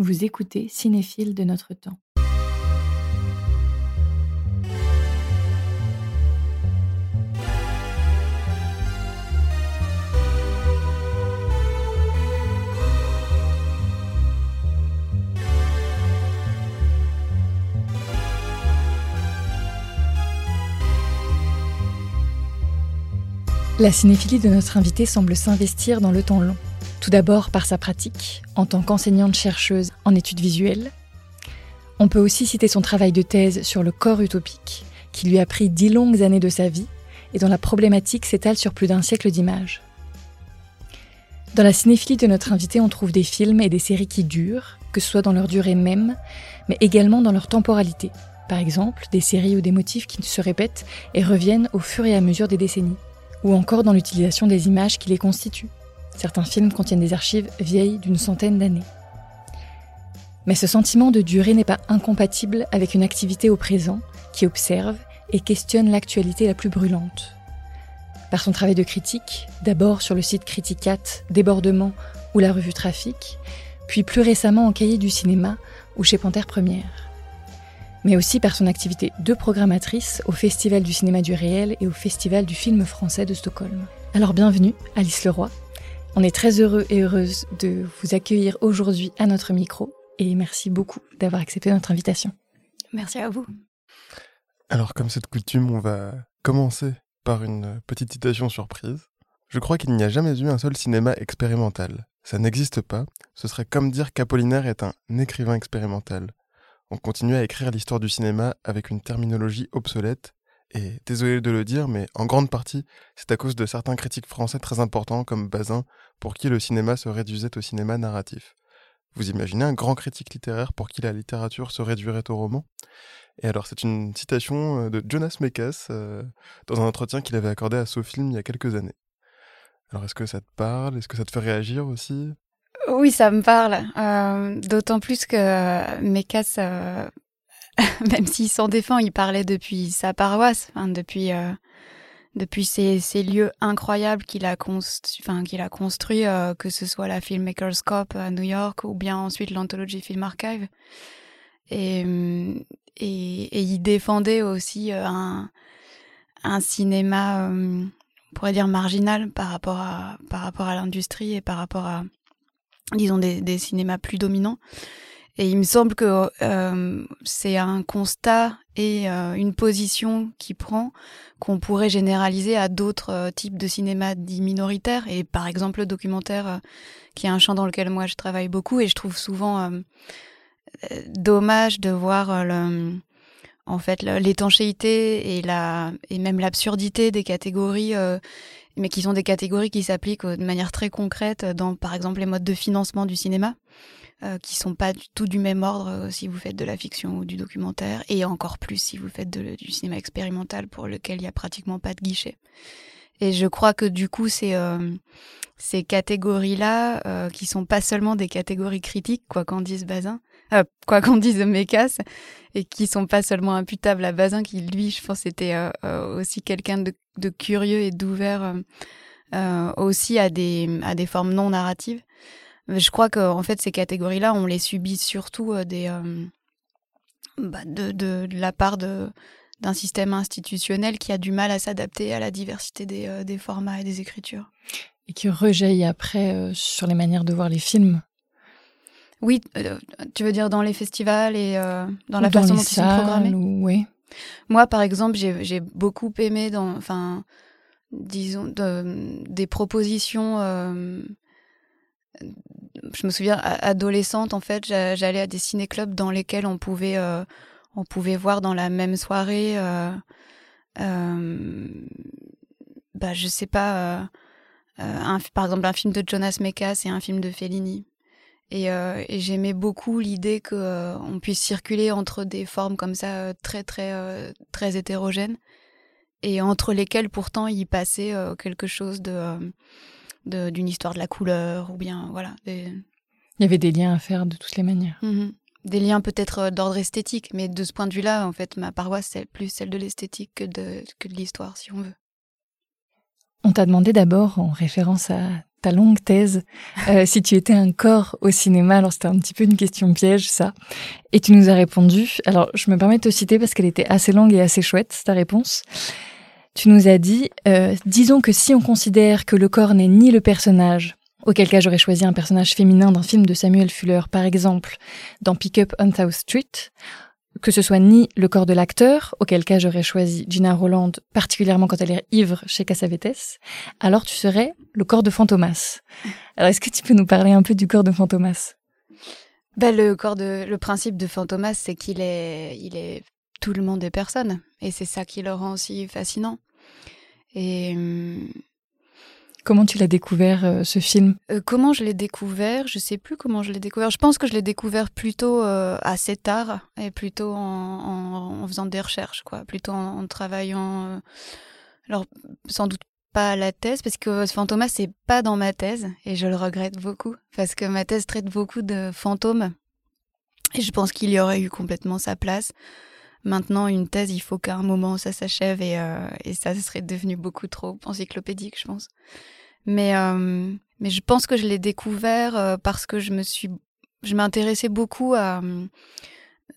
Vous écoutez Cinéphile de notre temps. La cinéphilie de notre invité semble s'investir dans le temps long. Tout d'abord par sa pratique, en tant qu'enseignante-chercheuse en études visuelles. On peut aussi citer son travail de thèse sur le corps utopique, qui lui a pris dix longues années de sa vie et dont la problématique s'étale sur plus d'un siècle d'images. Dans la cinéphilie de notre invité, on trouve des films et des séries qui durent, que ce soit dans leur durée même, mais également dans leur temporalité. Par exemple, des séries ou des motifs qui se répètent et reviennent au fur et à mesure des décennies ou encore dans l'utilisation des images qui les constituent. Certains films contiennent des archives vieilles d'une centaine d'années. Mais ce sentiment de durée n'est pas incompatible avec une activité au présent qui observe et questionne l'actualité la plus brûlante. Par son travail de critique, d'abord sur le site Criticat, Débordement ou la revue Trafic, puis plus récemment en cahier du cinéma ou chez Panthère Première mais aussi par son activité de programmatrice au Festival du cinéma du réel et au Festival du film français de Stockholm. Alors bienvenue, Alice Leroy. On est très heureux et heureuse de vous accueillir aujourd'hui à notre micro et merci beaucoup d'avoir accepté notre invitation. Merci à vous. Alors comme cette coutume, on va commencer par une petite citation surprise. Je crois qu'il n'y a jamais eu un seul cinéma expérimental. Ça n'existe pas. Ce serait comme dire qu'Apollinaire est un écrivain expérimental on continue à écrire l'histoire du cinéma avec une terminologie obsolète, et désolé de le dire, mais en grande partie, c'est à cause de certains critiques français très importants comme Bazin, pour qui le cinéma se réduisait au cinéma narratif. Vous imaginez un grand critique littéraire pour qui la littérature se réduirait au roman? Et alors c'est une citation euh, de Jonas Mekas euh, dans un entretien qu'il avait accordé à Sofilm il y a quelques années. Alors est-ce que ça te parle? Est-ce que ça te fait réagir aussi? Oui, ça me parle. Euh, d'autant plus que Mekas, même s'il s'en défend, il parlait depuis sa paroisse, depuis euh, depuis ces, ces, lieux incroyables qu'il a, construit, enfin, qu'il a construit, que ce soit la Filmmakers Cup à New York ou bien ensuite l'Anthology Film Archive. Et, et, il défendait aussi un, un cinéma, on pourrait dire marginal par rapport à, à l'industrie et par rapport à, disons, des, des cinémas plus dominants. Et il me semble que euh, c'est un constat et euh, une position qui prend qu'on pourrait généraliser à d'autres euh, types de cinéma dits minoritaires. Et par exemple, le documentaire, qui est un champ dans lequel moi je travaille beaucoup, et je trouve souvent dommage de voir en fait l'étanchéité et la et même l'absurdité des catégories mais qui sont des catégories qui s'appliquent de manière très concrète dans, par exemple, les modes de financement du cinéma, euh, qui sont pas du tout du même ordre euh, si vous faites de la fiction ou du documentaire, et encore plus si vous faites du cinéma expérimental pour lequel il y a pratiquement pas de guichet. Et je crois que du coup, c'est euh, ces catégories-là, euh, qui sont pas seulement des catégories critiques, quoi qu'en dise Bazin, euh, quoi qu'on dise Mécasse, et qui sont pas seulement imputables à Bazin, qui lui, je pense, était euh, euh, aussi quelqu'un de, de, curieux et d'ouvert aussi à des, à des formes non narratives. Je crois que en fait, ces catégories-là, on les subit surtout des, bah, de, de, de, la part de d'un système institutionnel qui a du mal à s'adapter à la diversité des, des formats et des écritures. Et qui rejaillit après sur les manières de voir les films. Oui, euh, tu veux dire dans les festivals et euh, dans la façon dont ils sont programmés? Oui. Moi, par exemple, j'ai beaucoup aimé, dans, enfin, disons, de, des propositions. Euh, je me souviens, adolescente, en fait, j'allais à des ciné-clubs dans lesquels on pouvait, euh, on pouvait voir dans la même soirée, euh, bah, je sais pas, un, par exemple, un film de Jonas Mekas et un film de Fellini. Et, euh, j'aimais beaucoup l'idée qu'on euh, puisse circuler entre des formes comme ça euh, très très euh, très hétérogènes et entre lesquelles pourtant il passait quelque chose de d'une histoire de la couleur ou bien voilà. Des... Il y avait des liens à faire de toutes les manières. Mmh des liens peut-être d'ordre esthétique, mais de ce point de vue-là, en fait, ma paroisse c'est plus celle de l'esthétique que de que de l'histoire, si on veut. On t'a demandé d'abord, en référence à ta longue thèse, euh, si tu étais un corps au cinéma. Alors c'était un petit peu une question piège, ça. Et tu nous as répondu. Alors je me permets de te citer parce qu'elle était assez longue et assez chouette, ta réponse. Tu nous as dit, euh, disons que si on considère que le corps n'est ni le personnage, auquel cas j'aurais choisi un personnage féminin d'un film de Samuel Fuller, par exemple, dans Pick Up on South Street, que ce soit ni le corps de l'acteur, auquel cas j'aurais choisi Gina Roland, particulièrement quand elle est ivre chez Cassavetes, alors tu serais le corps de Fantomas. Alors est-ce que tu peux nous parler un peu du corps de Fantomas? Ben, le corps de le principe de Fantomas, c'est qu'il est il est tout le monde des personnes et c'est ça qui le rend aussi fascinant. Et hum, Comment tu l'as découvert euh, ce film? euh, Comment je l'ai découvert? Je sais plus comment je l'ai découvert. Je pense que je l'ai découvert plutôt euh, assez tard et plutôt en, faisant des recherches, quoi. Plutôt en, travaillant. alors sans doute pas à la thèse parce que Fantomas c'est pas dans ma thèse et je le regrette beaucoup parce que ma thèse traite beaucoup de fantômes et je pense qu'il y aurait eu complètement sa place. Maintenant, une thèse, il faut qu'à un moment ça s'achève et, et ça, ce serait devenu beaucoup trop encyclopédique, je pense. Mais, euh, mais je pense que je l'ai découvert euh, parce que je me suis, je m'intéressais beaucoup à euh,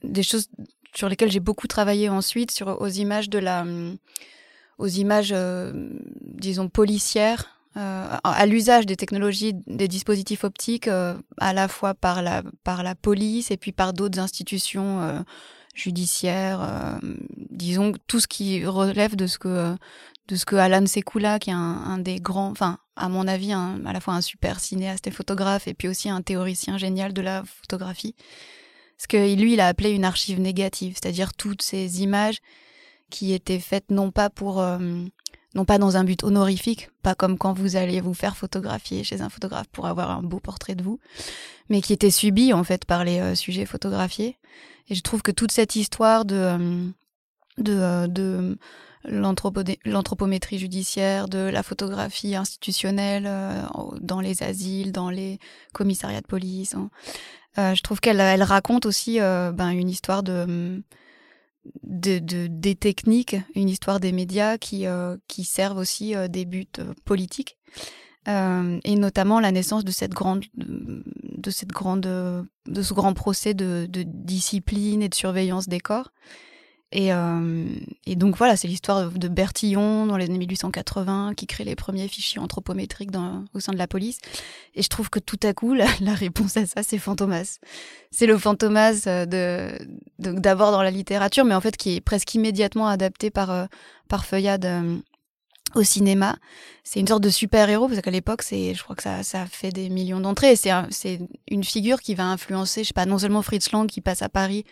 des choses sur lesquelles j'ai beaucoup travaillé ensuite, sur aux images de la, aux images, disons policières, à l'usage des technologies, des dispositifs optiques, à la fois par la par la police et puis par d'autres institutions judiciaires, disons tout ce qui relève de ce que de ce que Alan Sekula, qui est un, des grands, enfin, à mon avis, à la fois un super cinéaste et photographe, et puis aussi un théoricien génial de la photographie. Ce que lui, il a appelé une archive négative, c'est-à-dire toutes ces images qui étaient faites non pas pour, euh, non pas dans un but honorifique, pas comme quand vous alliez vous faire photographier chez un photographe pour avoir un beau portrait de vous, mais qui étaient subies en fait par les euh, sujets photographiés. Et je trouve que toute cette histoire de, euh, de, de l'anthropométrie judiciaire, de la photographie institutionnelle euh, dans les asiles, dans les commissariats de police. Hein. Euh, je trouve qu'elle elle raconte aussi euh, ben, une histoire de, de, des techniques, une histoire des médias qui, qui servent aussi des buts politiques. et notamment la naissance de cette grande, de cette grande, de ce grand procès de, discipline et de surveillance des corps, et, euh, et, donc voilà, c'est l'histoire de Bertillon dans les années 1880 qui crée les premiers fichiers anthropométriques au sein de la police. Et je trouve que tout à coup, la, réponse à ça, c'est Fantomas. C'est le Fantomas euh, de, d'abord dans la littérature, mais en fait qui est presque immédiatement adapté par, euh, par Feuillade au cinéma. C'est une sorte de super-héros, parce qu'à l'époque, c'est, je crois que ça, ça fait des millions d'entrées. C'est, c'est une figure qui va influencer, je sais pas, non seulement Fritz Lang qui passe à Paris,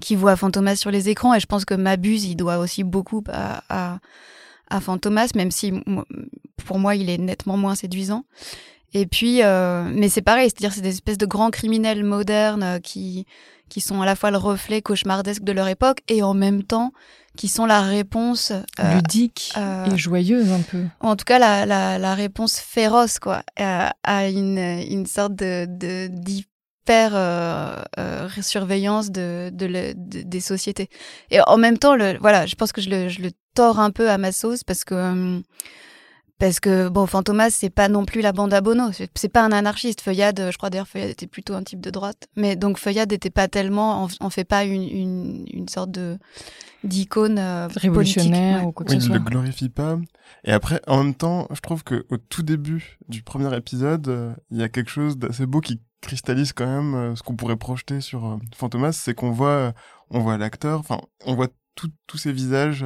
qui voit Fantomas sur les écrans, et je pense que Mabuse, il doit aussi beaucoup à, à, à Fantomas, même si pour moi, il est nettement moins séduisant. Et puis, euh, mais c'est pareil, c'est-à-dire c'est des espèces de grands criminels modernes euh, qui qui sont à la fois le reflet cauchemardesque de leur époque et en même temps qui sont la réponse euh, ludique et joyeuse un peu. En tout cas, la, la, la réponse féroce quoi à une, une sorte de d'hyper surveillance de, de, des sociétés. Et en même temps, le, voilà, je pense que je le, je le tords un peu à ma sauce parce que hum, parce que, bon, Fantomas, c'est pas non plus la bande à Bono. C'est pas un anarchiste. Feuillade, je crois d'ailleurs, Feuillade était plutôt un type de droite. Mais donc, Feuillade n'était pas tellement, on, fait pas une, une, une sorte de, d'icône euh, révolutionnaire ou quoi que ce soit. Il ne le glorifie pas. Et après, en même temps, je trouve que au tout début du premier épisode, euh, il y a quelque chose d'assez beau qui cristallise quand même euh, ce qu'on pourrait projeter sur Fantomas, c'est qu'on voit, on voit l'acteur, enfin, on voit tous ces visages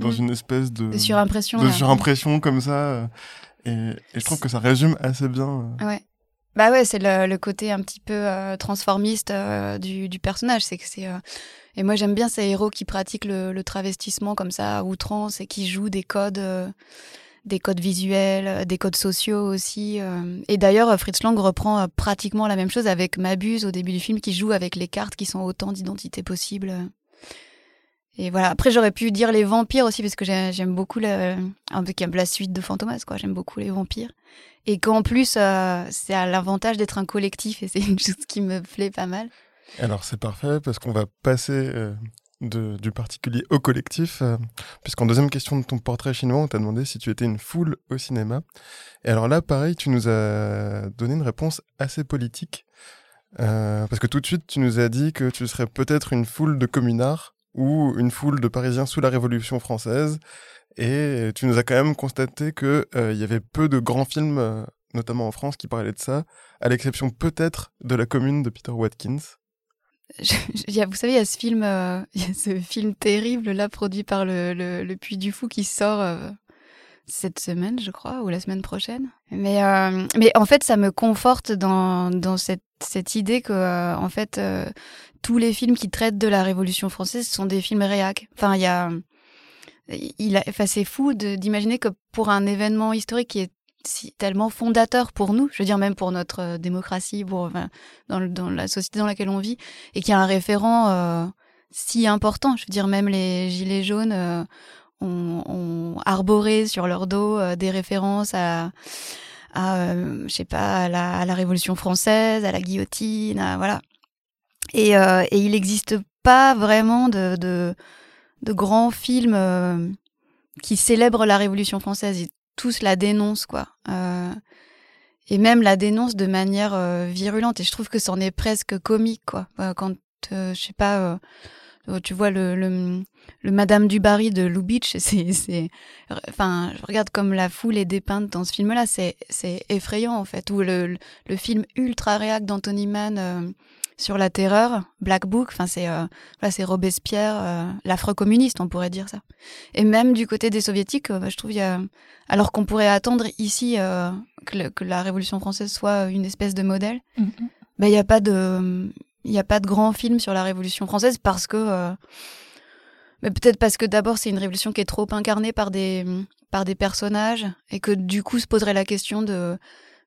dans mm. une espèce de, de surimpression, de surimpression comme ça. Euh, et, je trouve que ça résume assez bien. Euh. Ouais. Bah ouais, c'est le, côté un petit peu euh, transformiste du, du, personnage. C'est que c'est et moi j'aime bien ces héros qui pratiquent le, le, travestissement comme ça à outrance et qui jouent des codes, des codes visuels, des codes sociaux aussi. Et d'ailleurs, Fritz Lang reprend pratiquement la même chose avec Mabuse au début du film, qui joue avec les cartes qui sont autant d'identités possibles. Et voilà. Après, j'aurais pu dire les vampires aussi, parce que j'aime beaucoup la, un peu la suite de Fantomas, quoi. J'aime beaucoup les vampires. Et qu'en plus, euh, c'est à l'avantage d'être un collectif, et c'est une chose qui me plaît pas mal. Alors, c'est parfait, parce qu'on va passer euh, du particulier au collectif, euh, puisqu'en deuxième question de ton portrait chinois, on t'a demandé si tu étais une foule au cinéma. Et alors là, pareil, tu nous as donné une réponse assez politique, euh, parce que tout de suite, tu nous as dit que tu serais peut-être une foule de communards ou une foule de Parisiens sous la Révolution française, et tu nous as quand même constaté qu'il euh, y avait peu de grands films, notamment en France, qui parlaient de ça, à l'exception peut-être de La Commune de Peter Watkins vous savez, il y a ce film, euh, ce film terrible là produit par le, le, Puy du Fou qui sort euh, cette semaine, je crois, ou la semaine prochaine. Mais euh, mais en fait, ça me conforte dans dans cette cette idée que en fait tous les films qui traitent de la Révolution française sont des films réac. Enfin, il y a il a, enfin, c'est fou d'imaginer que pour un événement historique qui est si tellement fondateur pour nous, je veux dire même pour notre euh, démocratie, pour enfin, dans, la société dans laquelle on vit, et qui a un référent euh, si important. Je veux dire même les gilets jaunes euh, ont, arboré sur leur dos des références à, à je sais pas, à la, à la, Révolution française, à la guillotine, à, voilà. Et, et il n'existe pas vraiment de, de, de grands films qui célèbrent la Révolution française tous la dénoncent, quoi. Euh, et même la dénoncent de manière euh, virulente. Et je trouve que c'en est presque comique, quoi. Euh, quand, je sais pas, tu vois le, le, le, Madame du Barry de Lubitsch, c'est, enfin, je regarde comme la foule est dépeinte dans ce film-là, c'est, c'est effrayant en fait. Ou le, le, film ultra réac d'Anthony Mann sur la terreur, Black Book, enfin c'est euh, c'est Robespierre, euh, l'affreux communiste, on pourrait dire ça. Et même du côté des soviétiques, euh, je trouve y a, alors qu'on pourrait attendre ici euh, que, la Révolution française soit une espèce de modèle, mm-hmm. bah, il n'y a pas de il a pas de grand film sur la Révolution française parce que mais peut-être parce que d'abord c'est une révolution qui est trop incarnée par des par des personnages et que du coup se poserait la question de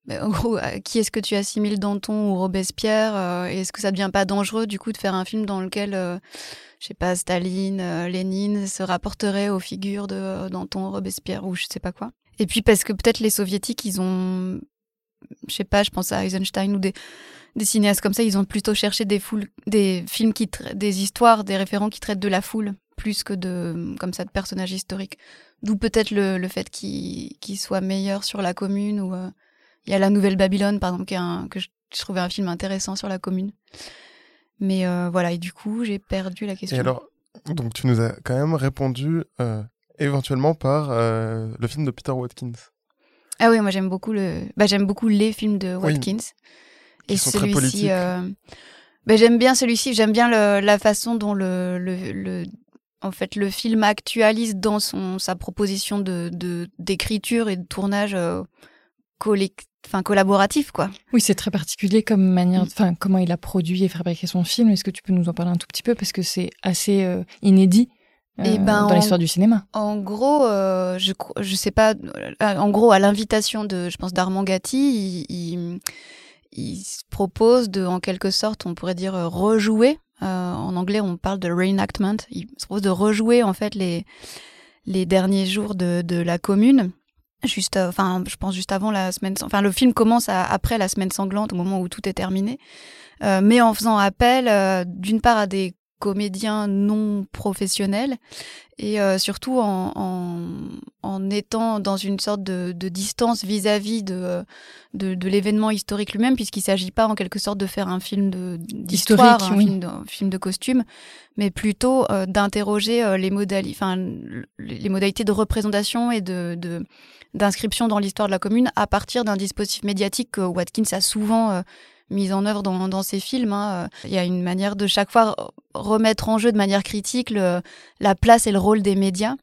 en gros, qui est-ce que tu assimiles Danton ou Robespierre euh, Est-ce que ça devient pas dangereux du coup de faire un film dans lequel, euh, je sais pas, Staline, euh, Lénine se rapporteraient aux figures de Danton, Robespierre ou je sais pas quoi? Et puis parce que peut-être les soviétiques, ils ont, je sais pas, je pense à Eisenstein ou des, cinéastes comme ça, ils ont plutôt cherché des foules, des films qui, des histoires, des référents qui traitent de la foule plus que de comme ça de personnages historiques. D'où peut-être le, le fait qu'ils qu soient meilleurs sur la commune ou il y a La Nouvelle Babylone, par exemple, que je, trouvais un film intéressant sur la commune. Mais euh, voilà, et du coup, j'ai perdu la question. Et alors, donc tu nous as quand même répondu euh, éventuellement par euh, le film de Peter Watkins. Ah oui, moi j'aime beaucoup le, bah, j'aime beaucoup les films de Watkins. et celui-ci, bah, j'aime bien celui-ci. J'aime bien le, la façon dont le, le, en fait, le film actualise dans son sa proposition de d'écriture et de tournage collectif enfin collaboratif quoi. Oui, c'est très particulier comme manière, enfin comment il a produit et fabriqué son film. Est-ce que tu peux nous en parler un tout petit peu? Parce que c'est assez euh, inédit et euh, ben, dans l'histoire du cinéma. En gros, euh, je je sais pas, en gros à l'invitation de, je pense d'Armand Gatti, il, il, se propose de, en quelque sorte, on pourrait dire rejouer. en anglais, on parle de reenactment. Il se propose de rejouer en fait les les derniers jours de, de la commune juste euh, enfin je pense juste avant la semaine enfin le film commence après la semaine sanglante au moment où tout est terminé. Euh, mais en faisant appel euh, d'une part à des comédiens non professionnels et surtout en, en, en, étant dans une sorte de, de distance vis-à-vis de, de, de l'événement historique lui-même, puisqu'il ne s'agit pas en quelque sorte de faire un film d'histoire, un, film de, film de costume, mais plutôt d'interroger les, modali les modalités de représentation et de, de d'inscription dans l'histoire de la commune à partir d'un dispositif médiatique que Watkins a souvent euh, mis en œuvre dans, dans ses films. Hein. Il y a une manière de chaque fois remettre en jeu de manière critique le, la place et le rôle des médias.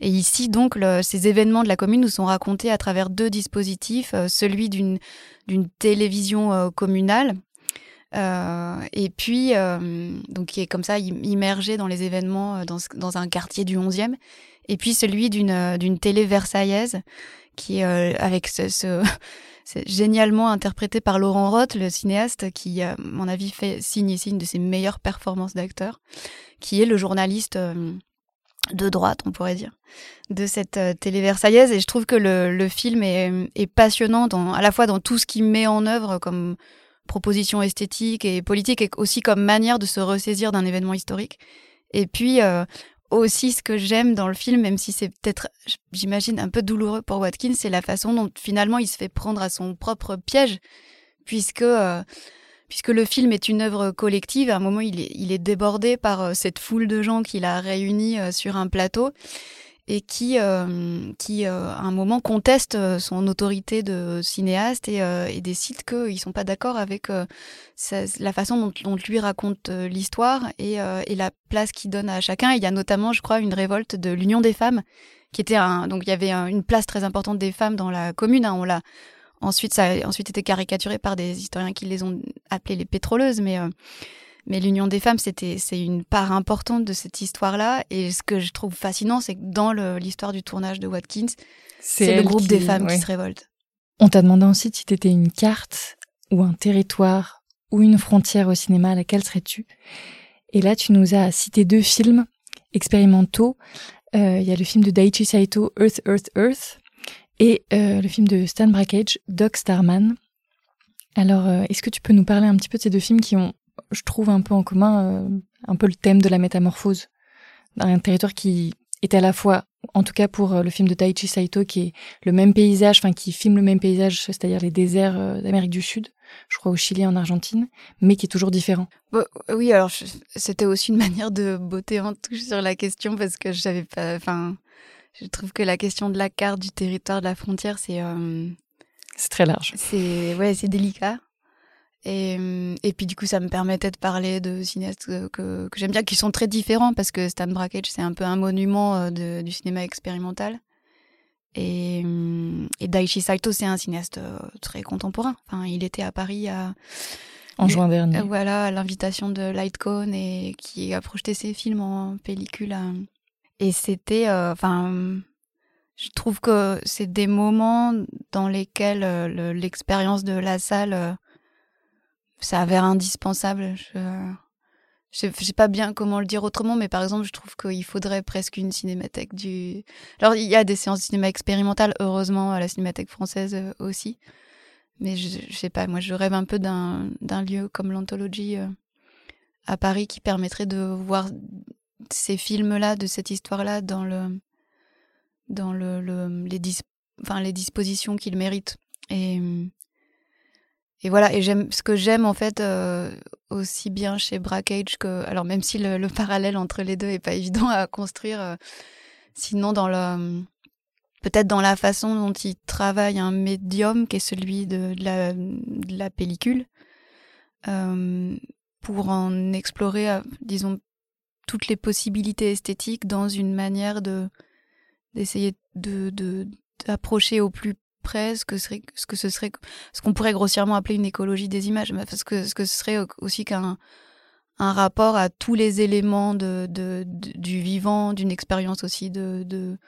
Et ici, donc, le, ces événements de la commune nous sont racontés à travers deux dispositifs. Euh, celui d'une télévision euh, communale, euh, et puis, euh, donc qui est comme ça immergé dans les événements dans, dans un quartier du 11e. Et puis celui d'une d'une télé versaillaise qui euh, avec ce, ce génialement interprété par Laurent Roth, le cinéaste, qui, à mon avis, fait signe ici une de ses meilleures performances d'acteur, qui est le journaliste euh, de droite, on pourrait dire, de cette euh, télé versaillaise. Et je trouve que le, le film est, passionnant à la fois dans tout ce qu'il met en œuvre comme proposition esthétique et politique, et aussi comme manière de se ressaisir d'un événement historique. Et puis aussi ce que j'aime dans le film, même si c'est peut-être, j'imagine, un peu douloureux pour Watkins, c'est la façon dont finalement il se fait prendre à son propre piège, puisque puisque le film est une œuvre collective. À un moment, il est, débordé par cette foule de gens qu'il a réunis sur un plateau et qui, euh, qui euh, à un moment conteste euh, son autorité de cinéaste et, et décide qu'ils ne sont pas d'accord avec la façon dont, lui raconte l'histoire et, et, la place qu'il donne à chacun. il y a notamment, je crois, une révolte de l'Union des femmes, qui était un, donc il y avait une place très importante des femmes dans la commune. Hein, on l'a ensuite ça a ensuite été caricaturé par des historiens qui les ont appelées les pétroleuses, mais mais l'union des femmes, c'était, c'est une part importante de cette histoire-là. Et ce que je trouve fascinant, c'est que dans l'histoire du tournage de Watkins, c'est, le groupe des femmes qui se révolte. On t'a demandé ensuite si tu étais une carte ou un territoire ou une frontière au cinéma, à laquelle serais-tu? Et là, tu nous as cité deux films expérimentaux. Euh, il y a le film de Daichi Saito, Earth, Earth, Earth, et euh, le film de Stan Brakhage, Doc Starman. Alors, euh, est-ce que tu peux nous parler un petit peu de ces deux films qui ont je trouve un peu en commun euh, un peu le thème de la métamorphose. Un territoire qui est à la fois, en tout cas pour euh, le film de Taichi Saito, qui est le même paysage, enfin qui filme le même paysage, c'est-à-dire les déserts euh, d'Amérique du Sud, je crois au Chili, en Argentine, mais qui est toujours différent. Oui, alors c'était aussi une manière de botter en touche sur la question parce que je savais pas, enfin, je trouve que la question de la carte du territoire de la frontière, c'est c'est très large. C'est ouais, c'est délicat. Et, et, puis du coup, ça me permettait de parler de cinéastes que, que, j'aime bien, qui sont très différents, parce que Stan Brakhage, c'est un peu un monument euh, de, du cinéma expérimental. Et, et Daichi Saito, c'est un cinéaste euh, très contemporain. Enfin, il était à Paris à, en juin dernier. Voilà, à l'invitation de Lightcone et qui a projeté ses films en pellicule. Et c'était, euh, enfin, je trouve que c'est des moments dans lesquels l'expérience de la salle ça avait indispensable. Je... Je sais pas bien comment le dire autrement, mais par exemple, je trouve qu'il faudrait presque une cinémathèque du. Alors, il y a des séances de cinéma expérimentales, heureusement, à la cinémathèque française euh, aussi. Mais je, je sais pas, moi, je rêve un peu d'un lieu comme l'anthologie euh, à Paris qui permettrait de voir ces films-là, de cette histoire-là, dans le dans le, le les, enfin, les dispositions qu'ils méritent. Et et voilà, et j'aime ce que j'aime en fait euh, aussi bien chez Brackage que alors même si le, parallèle entre les deux est pas évident à construire, euh, sinon dans le peut-être dans la façon dont il travaille un médium qui est celui de, la, de la, pellicule euh, pour en explorer, disons, toutes les possibilités esthétiques dans une manière de d'essayer de d'approcher au plus ce que, ce que ce serait, ce qu'on pourrait grossièrement appeler une écologie des images, parce que ce que ce serait aussi qu'un un rapport à tous les éléments de, de, du vivant, d'une expérience aussi de, de,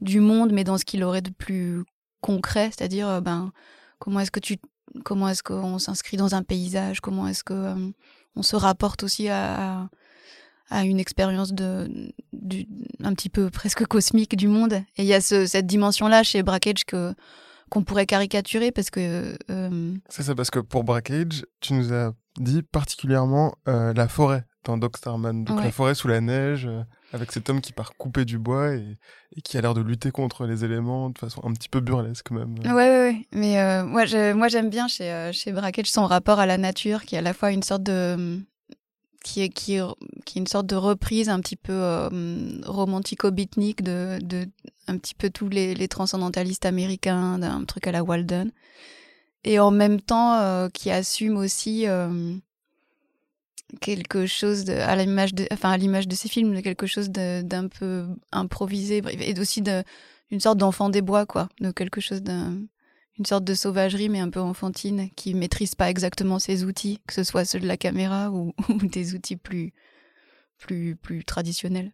du monde, mais dans ce qu'il aurait de plus concret, c'est-à-dire euh, ben comment est-ce que tu comment est-ce qu'on s'inscrit dans un paysage, comment est-ce que euh, on se rapporte aussi à, à une expérience de, du, un petit peu presque cosmique du monde. Et il y a ce, cette dimension-là chez Brackage que qu'on pourrait caricaturer parce que. Euh... C'est ça, parce que pour Brackage, tu nous as dit particulièrement euh, la forêt dans Doc Starman. Donc la forêt sous la neige, euh, avec cet homme qui part couper du bois et, qui a l'air de lutter contre les éléments de façon un petit peu burlesque même. Ouais, ouais, ouais. Mais euh, moi, j'aime bien chez, chez Brackage son rapport à la nature qui est à la fois une sorte de qui est, qui, qui est une sorte de reprise un petit peu euh, romantico-beatnik de, de un petit peu tous les, les transcendantalistes américains, d'un truc à la Walden. Et en même temps, euh, qui assume aussi euh, quelque chose de, à l'image de, enfin à l'image de ces films, de quelque chose d'un peu improvisé, et aussi d'une sorte d'enfant des bois, quoi, de quelque chose d'un une sorte de sauvagerie, mais un peu enfantine, qui maîtrise pas exactement ses outils, que ce soit ceux de la caméra ou, des outils plus, plus, plus traditionnels.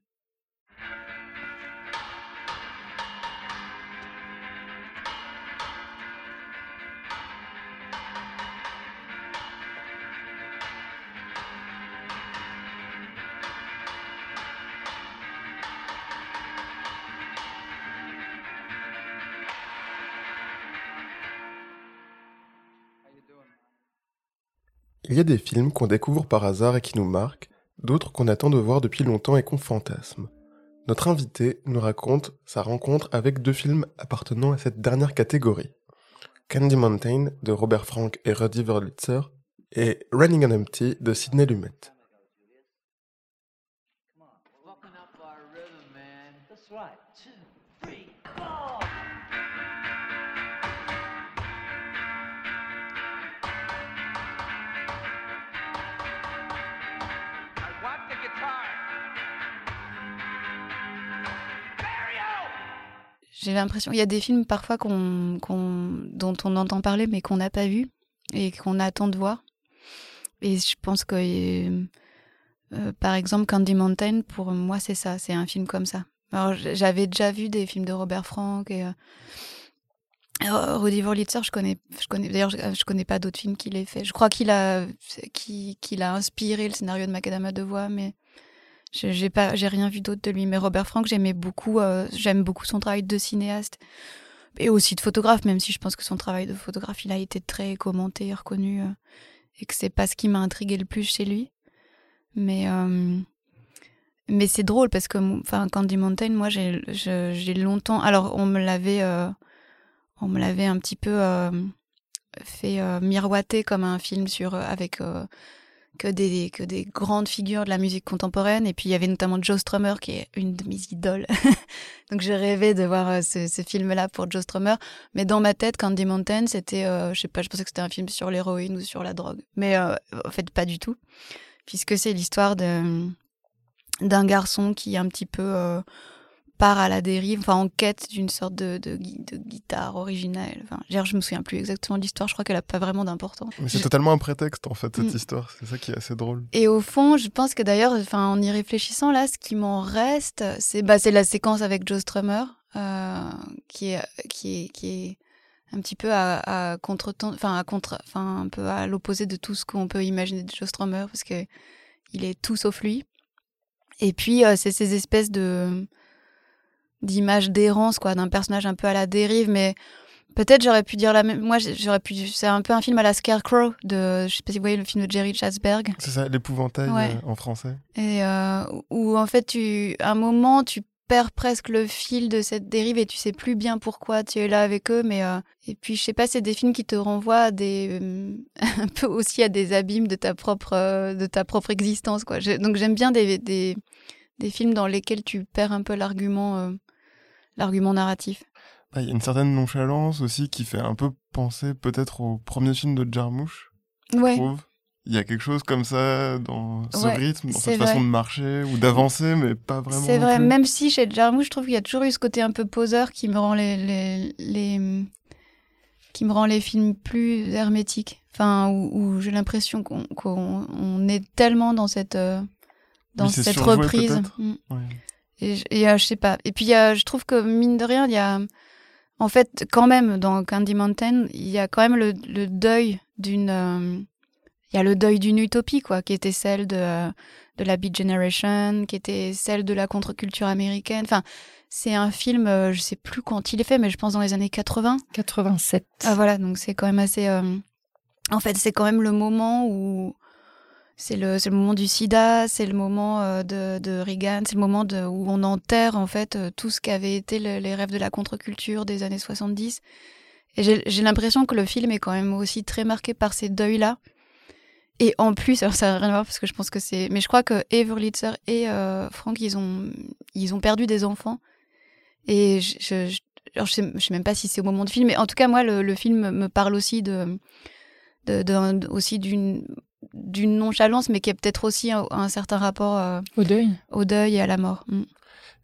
Il y a des films qu'on découvre par hasard et qui nous marquent, d'autres qu'on attend de voir depuis longtemps et qu'on fantasme. Notre invité nous raconte sa rencontre avec deux films appartenant à cette dernière catégorie. Candy Mountain de Robert Frank et Rudy Wurlitzer et Running on Empty de Sidney Lumet. J'ai l'impression, il y a des films parfois dont on entend parler mais qu'on n'a pas vu et qu'on attend de voir. Et je pense que, euh, par exemple, Candy Mountain, pour moi, c'est ça, c'est un film comme ça. Alors, j'avais déjà vu des films de Robert Frank et euh, Rudy Wurlitzer, je connais, je. D'ailleurs, je, connais pas d'autres films qu'il ait fait. Je crois qu'il a, inspiré le scénario de Macadam à deux voix, mais j'ai pas, j'ai rien vu d'autre de lui. Mais Robert Frank, j'aimais beaucoup, euh, j'aime beaucoup son travail de cinéaste et aussi de photographe, même si je pense que son travail de photographe, il a été très commenté reconnu, euh, et que c'est pas ce qui m'a intrigué le plus chez lui. Mais euh, mais c'est drôle parce que, enfin, Candy Mountain, moi, j'ai j'ai longtemps. Alors, on me l'avait, on me l'avait un petit peu fait miroiter comme un film sur avec que des, grandes figures de la musique contemporaine. Et puis il y avait notamment Joe Strummer, qui est une de mes idoles. Donc je rêvais de voir euh, ce, ce film-là pour Joe Strummer. Mais dans ma tête, Candy Mountain, c'était, euh, je sais pas, je pensais que c'était un film sur l'héroïne ou sur la drogue. Mais euh, en fait, pas du tout. Puisque c'est l'histoire d'un garçon qui est un petit peu part à la dérive, enfin en quête d'une sorte de, de, de, guitare originale. Enfin, je me souviens plus exactement de l'histoire, je crois qu'elle a pas vraiment d'importance. Mais c'est totalement un prétexte en fait, cette mm. histoire, c'est ça qui est assez drôle. Et au fond, je pense que d'ailleurs, enfin, en y réfléchissant là, ce qui m'en reste, c'est bah, la séquence avec Joe Strummer, euh, qui, est, qui, est, qui est un petit peu à, à contre enfin à contre, enfin un peu à l'opposé de tout ce qu'on peut imaginer de Joe Strummer, parce que il est tout sauf lui. Et puis euh, c'est ces espèces de d'image d'errance, quoi, d'un personnage un peu à la dérive, mais peut-être j'aurais pu dire la même. Moi, j'aurais pu. C'est un peu un film à la Scarecrow de. Je sais pas si vous voyez le film de Jerry Chatsberg. C'est ça, l'épouvantail euh, en français. Et euh, où en fait, tu, à un moment, tu perds presque le fil de cette dérive et tu sais plus bien pourquoi tu es là avec eux. Mais euh, et puis je sais pas, c'est des films qui te renvoient à des un peu aussi à des abîmes de ta propre de ta propre existence, quoi. donc j'aime bien des, des des films dans lesquels tu perds un peu l'argument l'argument narratif. Bah, il y a une certaine nonchalance aussi qui fait un peu penser peut-être au premier film de Jarmouche. Ouais. Je trouve. Il y a quelque chose comme ça dans ce rythme, dans cette façon de marcher ou d'avancer, mais pas vraiment. C'est vrai, même si chez Jarmouche, je trouve qu'il y a toujours eu ce côté un peu poseur qui me rend les, les, les qui me rend les films plus hermétiques. Enfin, où, j'ai l'impression qu'on est tellement dans cette euh, dans cette reprise. Et, euh, je sais pas. Et puis, je trouve que, mine de rien, il y a. En fait, quand même, dans Candy Mountain, il y a quand même le, deuil d'une. Euh, il y a le deuil d'une utopie, quoi, qui était celle de, de la Beat Generation, qui était celle de la contre-culture américaine. Enfin, c'est un film, euh, je sais plus quand il est fait, mais je pense dans les années 80. 87. Ah voilà, donc c'est quand même assez. En fait, c'est quand même le moment où c'est le, le, moment du sida, c'est le moment euh, de, de Reagan, c'est le moment où on enterre en fait euh, tout ce qu'avaient été les rêves de la contre-culture des années 70. Et j'ai l'impression que le film est quand même aussi très marqué par ces deuils-là. Et en plus, alors ça n'a rien à voir parce que je pense que c'est... Mais je crois que Everlitzer et euh, Frank, ils ont, ils ont perdu des enfants. Et je, je, je, sais, même pas si c'est au moment du film, mais en tout cas, moi, le, le film me parle aussi. De, de, aussi d'une d'une nonchalance, mais qui est peut-être aussi un, certain rapport euh, au deuil, au deuil et à la mort. Mm.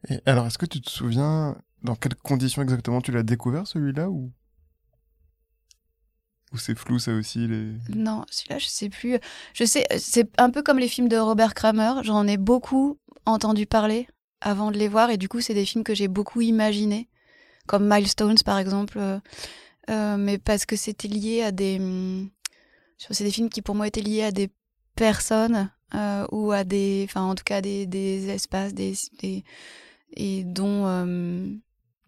Et alors, est-ce que tu te souviens dans quelles conditions exactement tu l'as découvert celui-là ou ou c'est flou ça aussi les Non, celui-là je sais plus. Je sais, c'est un peu comme les films de Robert Kramer. J'en ai beaucoup entendu parler avant de les voir et du coup c'est des films que j'ai beaucoup imaginés, comme Milestones par exemple, euh, euh, mais parce que c'était lié à des mm, c'est des films qui pour moi étaient liés à des personnes euh, ou à des, enfin en tout cas des, espaces, des, et dont euh,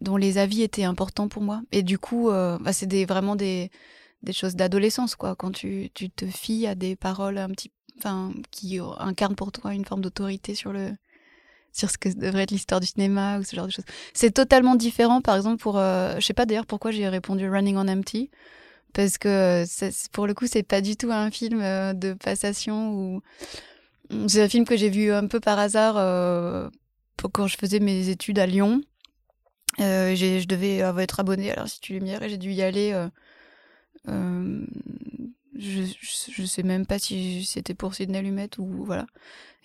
dont les avis étaient importants pour moi. Et du coup, euh, bah, c'est des, vraiment des, choses d'adolescence quoi. Quand tu, te fies à des paroles un petit enfin, qui incarne pour toi une forme d'autorité sur le sur ce que devrait être l'histoire du cinéma ou ce genre de choses. C'est totalement différent, par exemple, pour. Je sais pas d'ailleurs pourquoi j'ai répondu Running on Empty, parce que pour le coup, c'est pas du tout un film euh, de passation. C'est un film que j'ai vu un peu par hasard euh, quand je faisais mes études à Lyon. je devais être abonnée à l'Institut Lumière et j'ai dû y aller. Je, je, sais même pas si c'était pour Sidney Lumet ou voilà.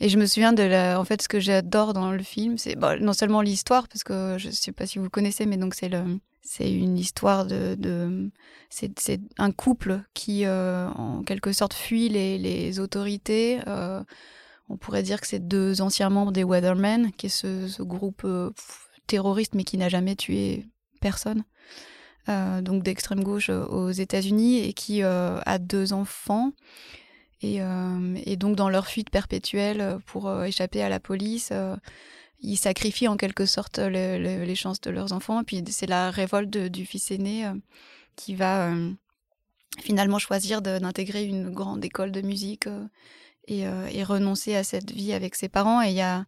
Et je me souviens de la, en fait, ce que j'adore dans le film, c'est non seulement l'histoire, parce que je sais pas si vous connaissez, mais donc c'est le, c'est une histoire de, c'est, un couple qui, euh, en quelque sorte, fuit les, autorités. Euh, on pourrait dire que c'est deux anciens membres des Weathermen, qui est ce, ce groupe euh, terroriste, mais qui n'a jamais tué personne. Donc d'extrême gauche aux États-Unis et qui a deux enfants euh, et, donc, dans leur fuite perpétuelle euh, pour euh, échapper à la police, ils sacrifient en quelque sorte les chances de leurs enfants. Et puis, c'est la révolte du fils aîné qui va finalement choisir d'intégrer une grande école de musique et, renoncer à cette vie avec ses parents. Et il y a,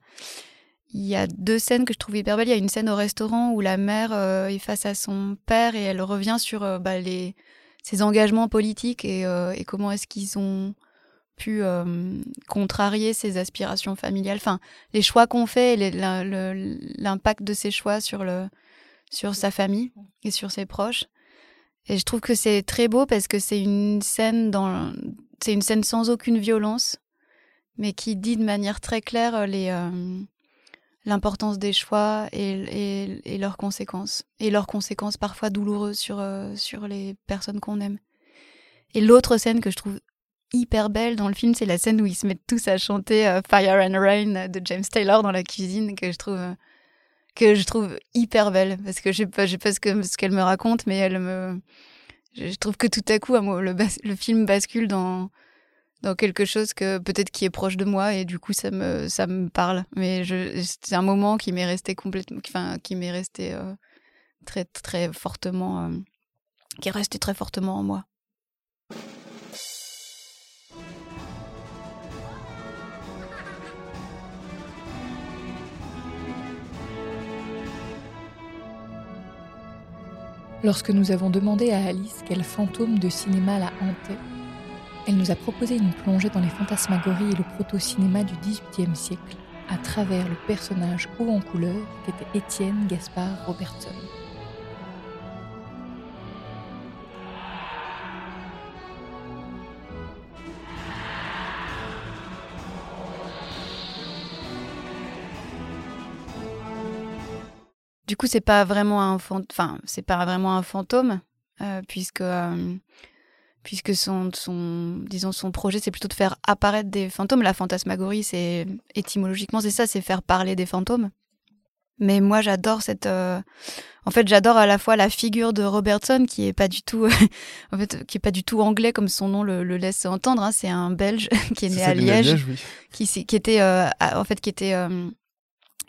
y a deux scènes que je trouve hyper belles. Il y a une scène au restaurant où la mère est face à son père et elle revient sur bah, les, ses engagements politiques et, et comment est-ce qu'ils ont pu euh, contrarier ses aspirations familiales. Enfin, les choix qu'on fait et l'impact de ces choix sur, sa famille et sur ses proches. Et je trouve que c'est très beau parce que c'est une scène sans aucune violence, mais qui dit de manière très claire les, euh, l'importance des choix et, leurs conséquences. Et leurs conséquences parfois douloureuses sur, euh, sur les personnes qu'on aime. Et l'autre scène que je trouve hyper belle dans le film, c'est la scène où ils se mettent tous à chanter euh, Fire and Rain de James Taylor dans la cuisine que je trouve que je trouve hyper belle parce que je sais sais pas ce que ce qu'elle me raconte, mais elle me je trouve que tout à coup le, le film bascule dans dans quelque chose que peut-être qui est proche de moi et du coup ça me ça me parle. Mais c'est un moment qui m'est resté complètement enfin qui m'est resté euh, très très fortement euh, qui est resté très fortement en moi. Lorsque nous avons demandé à Alice quel fantôme de cinéma la hantait, elle nous a proposé une plongée dans les fantasmagories et le proto-cinéma du XVIIIe siècle, à travers le personnage haut en couleur qu'était Étienne Gaspard Robertson. Du coup, c'est pas vraiment un enfin, c'est pas vraiment un fantôme, euh, puisque euh, puisque son, son, disons son projet, c'est plutôt de faire apparaître des fantômes. La fantasmagorie, c'est étymologiquement, c'est ça, c'est faire parler des fantômes. Mais moi, j'adore cette. Euh, en fait, j'adore à la fois la figure de Robertson, qui est pas du tout, en fait, qui est pas du tout anglais comme son nom le, laisse entendre. Hein. C'est un Belge qui est né à Liège, qui, qui était, en fait, qui était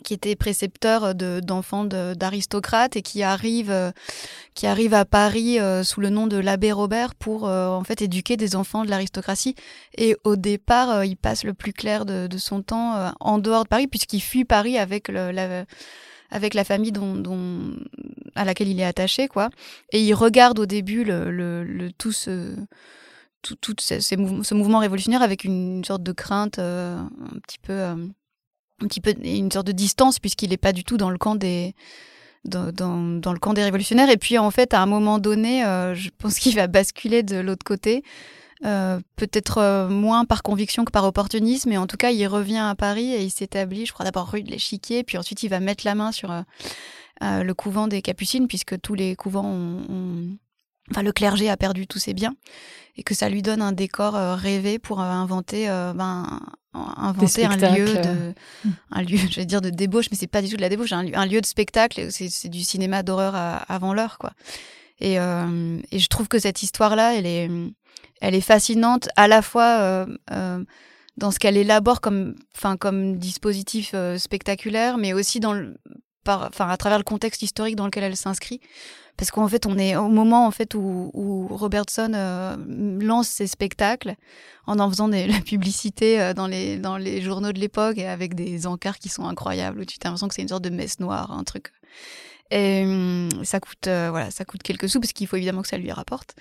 qui était précepteur d'enfants d'aristocrates et qui arrive, euh, qui arrive à Paris euh, sous le nom de l'abbé Robert pour euh, en fait éduquer des enfants de l'aristocratie. Et au départ, il passe le plus clair de, son temps en dehors de Paris puisqu'il fuit Paris avec la, avec la famille dont, à laquelle il est attaché, quoi. Et il regarde au début tout ce tout, tout ce, mouvement révolutionnaire avec une sorte de crainte un petit peu une sorte de distance puisqu'il n'est pas du tout dans le camp des dans, dans, le camp des révolutionnaires. Et puis en fait à un moment donné euh, je pense qu'il va basculer de l'autre côté euh, peut-être euh, moins par conviction que par opportunisme mais en tout cas il revient à Paris et il s'établit je crois d'abord rue de l'Échiquier puis ensuite il va mettre la main sur le couvent des Capucines puisque tous les couvents ont, enfin le clergé a perdu tous ses biens et que ça lui donne un décor rêvé pour inventer ben, inventer un lieu de un lieu je vais dire de débauche mais c'est pas du tout de la débauche un, un lieu de spectacle c'est du cinéma d'horreur avant l'heure quoi et, euh, et, je trouve que cette histoire là elle est elle est fascinante à la fois euh, euh, dans ce qu'elle élabore comme enfin comme dispositif spectaculaire mais aussi dans le par, enfin, à travers le contexte historique dans lequel elle s'inscrit. Parce qu'en fait, on est au moment en fait où, Robertson euh, lance ses spectacles en en faisant des, la publicité euh, dans les dans les journaux de l'époque et avec des encarts qui sont incroyables où tu as l'impression que c'est une sorte de messe noire, un truc. Et hum, ça coûte voilà, ça coûte quelques sous parce qu'il faut évidemment que ça lui rapporte.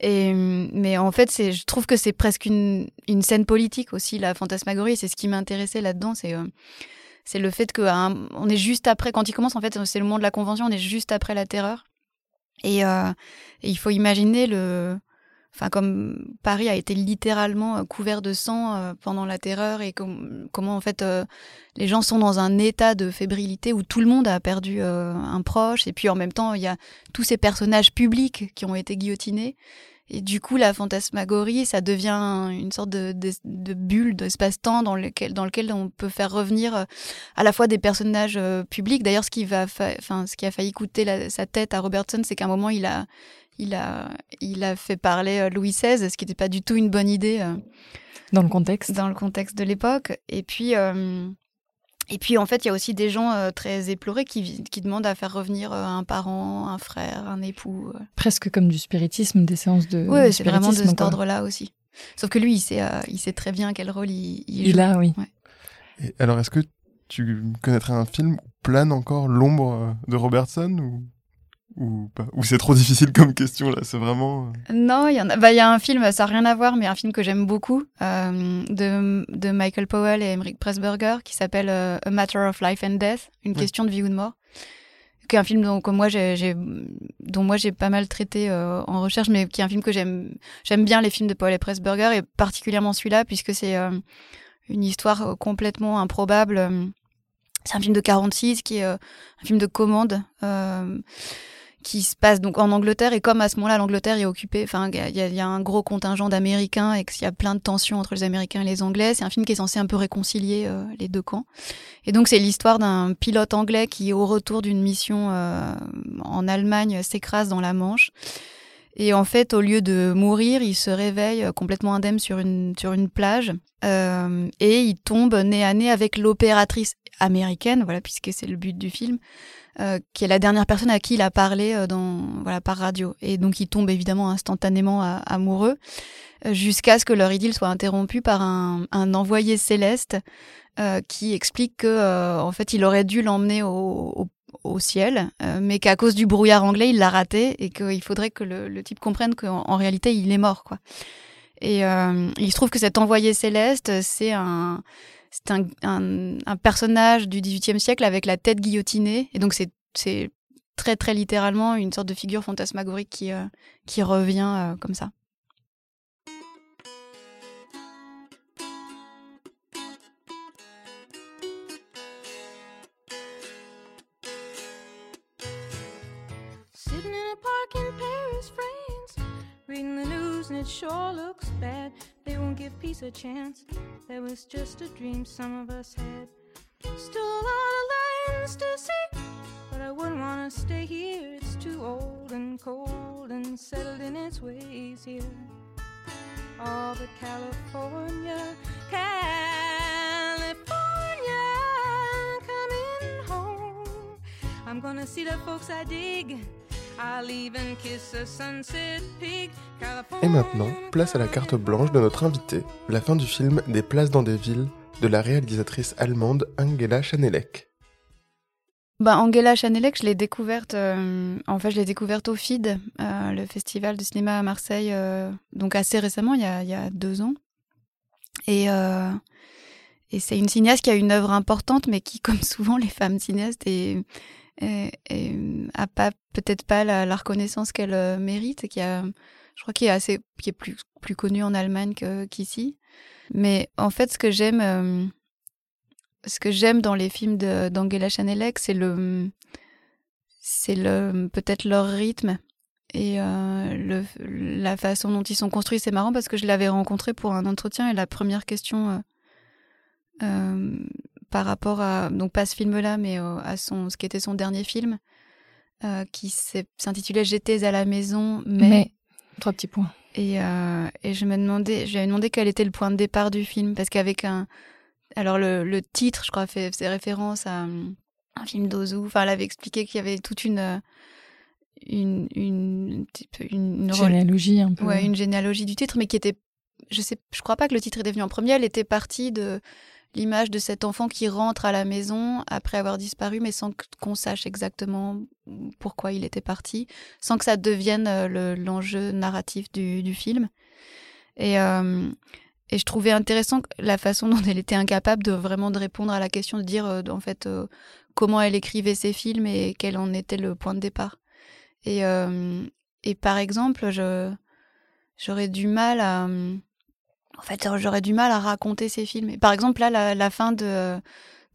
Et, mais en fait, je trouve que c'est presque une, une scène politique aussi, la fantasmagorie. C'est ce qui m'intéressait là-dedans. C'est, euh, c'est le fait qu'on on est juste après, quand il commence, en fait, c'est le moment de la convention, on est juste après la terreur. Et, euh, il faut imaginer le, enfin comme Paris a été littéralement euh, couvert de sang euh, pendant la terreur et comment en fait euh, les gens sont dans un état de fébrilité où tout le monde a perdu un proche. Et puis en même temps il y a tous ces personnages publics qui ont été guillotinés et du coup la fantasmagorie ça devient une sorte de, de, bulle d'espace-temps dans lequel dans lequel on peut faire revenir à la fois des personnages publics d'ailleurs ce qui va enfin ce qui a failli coûter sa tête à Robertson c'est qu'à un moment il a il a, il a fait parler euh, Louis XVI, ce qui n'était pas du tout une bonne idée. Euh, dans le contexte. Dans le contexte de l'époque. Et puis, euh, et puis, en fait, il y a aussi des gens très éplorés qui, qui, demandent à faire revenir un parent, un frère, un époux. Presque comme du spiritisme, des séances de. Oui, c'est vraiment de cet ordre-là aussi. Sauf que lui, il sait, il sait très bien quel rôle il, il, il a, oui. Et alors, est-ce que tu connaîtrais un film où plane encore l'ombre de Robertson ou ou pas Ou c'est trop difficile comme question là C'est vraiment. Euh, non, il y, en a... bah, y a un film, ça n'a rien à voir, mais un film que j'aime beaucoup euh, de, de, Michael Powell et Emmerich Pressburger qui s'appelle euh, A Matter of Life and Death, une question de vie ou de mort. Qui est un film dont, moi j'ai, dont moi j'ai pas mal traité en recherche, mais qui est un film que j'aime. J'aime bien les films de Powell et Pressburger et particulièrement celui-là puisque c'est une histoire complètement improbable. C'est un film de 46 qui est un film de commande qui se passe donc en Angleterre et comme à ce moment-là l'Angleterre est occupée, enfin il y, a un gros contingent d'Américains et qu'il y a plein de tensions entre les Américains et les Anglais, c'est un film qui est censé un peu réconcilier euh, les deux camps. Et donc c'est l'histoire d'un pilote anglais qui au retour d'une mission euh, en Allemagne s'écrase dans la Manche. Et en fait, au lieu de mourir, il se réveille euh, complètement indemne sur une, sur une plage euh, et il tombe nez à nez avec l'opératrice américaine, voilà, puisque c'est le but du film, euh, qui est la dernière personne à qui il a parlé euh, dans, voilà, par radio. Et donc il tombe évidemment instantanément amoureux, euh, jusqu'à ce que leur idylle soit interrompue par un, un envoyé céleste qui explique que en fait il aurait dû l'emmener au, au, ciel, mais qu'à cause du brouillard anglais il l'a raté et qu'il faudrait que le, type comprenne qu'en en réalité il est mort quoi. Et il se trouve que cet envoyé céleste c'est un c'est un, un, personnage du XVIIIe siècle avec la tête guillotinée. Et donc, c'est très, très littéralement une sorte de figure fantasmagorique qui, euh, qui revient euh, comme ça. Reading the news and it sure looks bad. They won't give peace a chance. That was just a dream some of us had. Still a lot of lands to see, but I wouldn't want to stay here. It's too old and cold and settled in its ways here. All but California, California, coming home. I'm gonna see the folks I dig. Et maintenant, place à la carte blanche de notre invité, la fin du film Des places dans des villes de la réalisatrice allemande Angela Chanelec. Bah, Angela Chanelec, je l'ai découverte, euh, en fait, je l'ai découverte au FID, euh, le festival de cinéma à Marseille, euh, donc assez récemment, il y a, il y a deux ans. Et, et c'est une cinéaste qui a une œuvre importante, mais qui, comme souvent les femmes cinéastes, est, et, et a pas peut-être pas la, reconnaissance qu'elle euh, mérite, qui a, je crois qu'il est assez, qui est plus plus connu en Allemagne qu'ici. Mais en fait, ce que j'aime, euh, ce que j'aime dans les films d'Angela Chanelec, c'est le, c'est le peut-être leur rythme et euh, le, la façon dont ils sont construits. C'est marrant parce que je l'avais rencontré pour un entretien et la première question euh, par rapport à donc pas ce film-là, mais à son ce qui était son dernier film, euh, qui s'intitulait J'étais à la maison, mais... trois petits points. Et, euh, et je me demandais, je lui demandé quel était le point de départ du film, parce qu'avec un, alors le, le, titre, je crois, fait, référence à un film d'Ozu. Enfin, elle avait expliqué qu'il y avait toute une une, une, une, généalogie un peu. Ouais, une généalogie du titre, mais qui était, je sais, je crois pas que le titre est devenu en premier. Elle était partie de l'image de cet enfant qui rentre à la maison après avoir disparu, mais sans qu'on sache exactement pourquoi il était parti, sans que ça devienne euh, l'enjeu narratif du, du, film. Et, euh, et je trouvais intéressant la façon dont elle était incapable de vraiment de répondre à la question de dire euh, en fait comment elle écrivait ses films et quel en était le point de départ. Et, et par exemple, j'aurais du mal à. En fait, j'aurais du mal à raconter ces films. par exemple, là, la, fin de,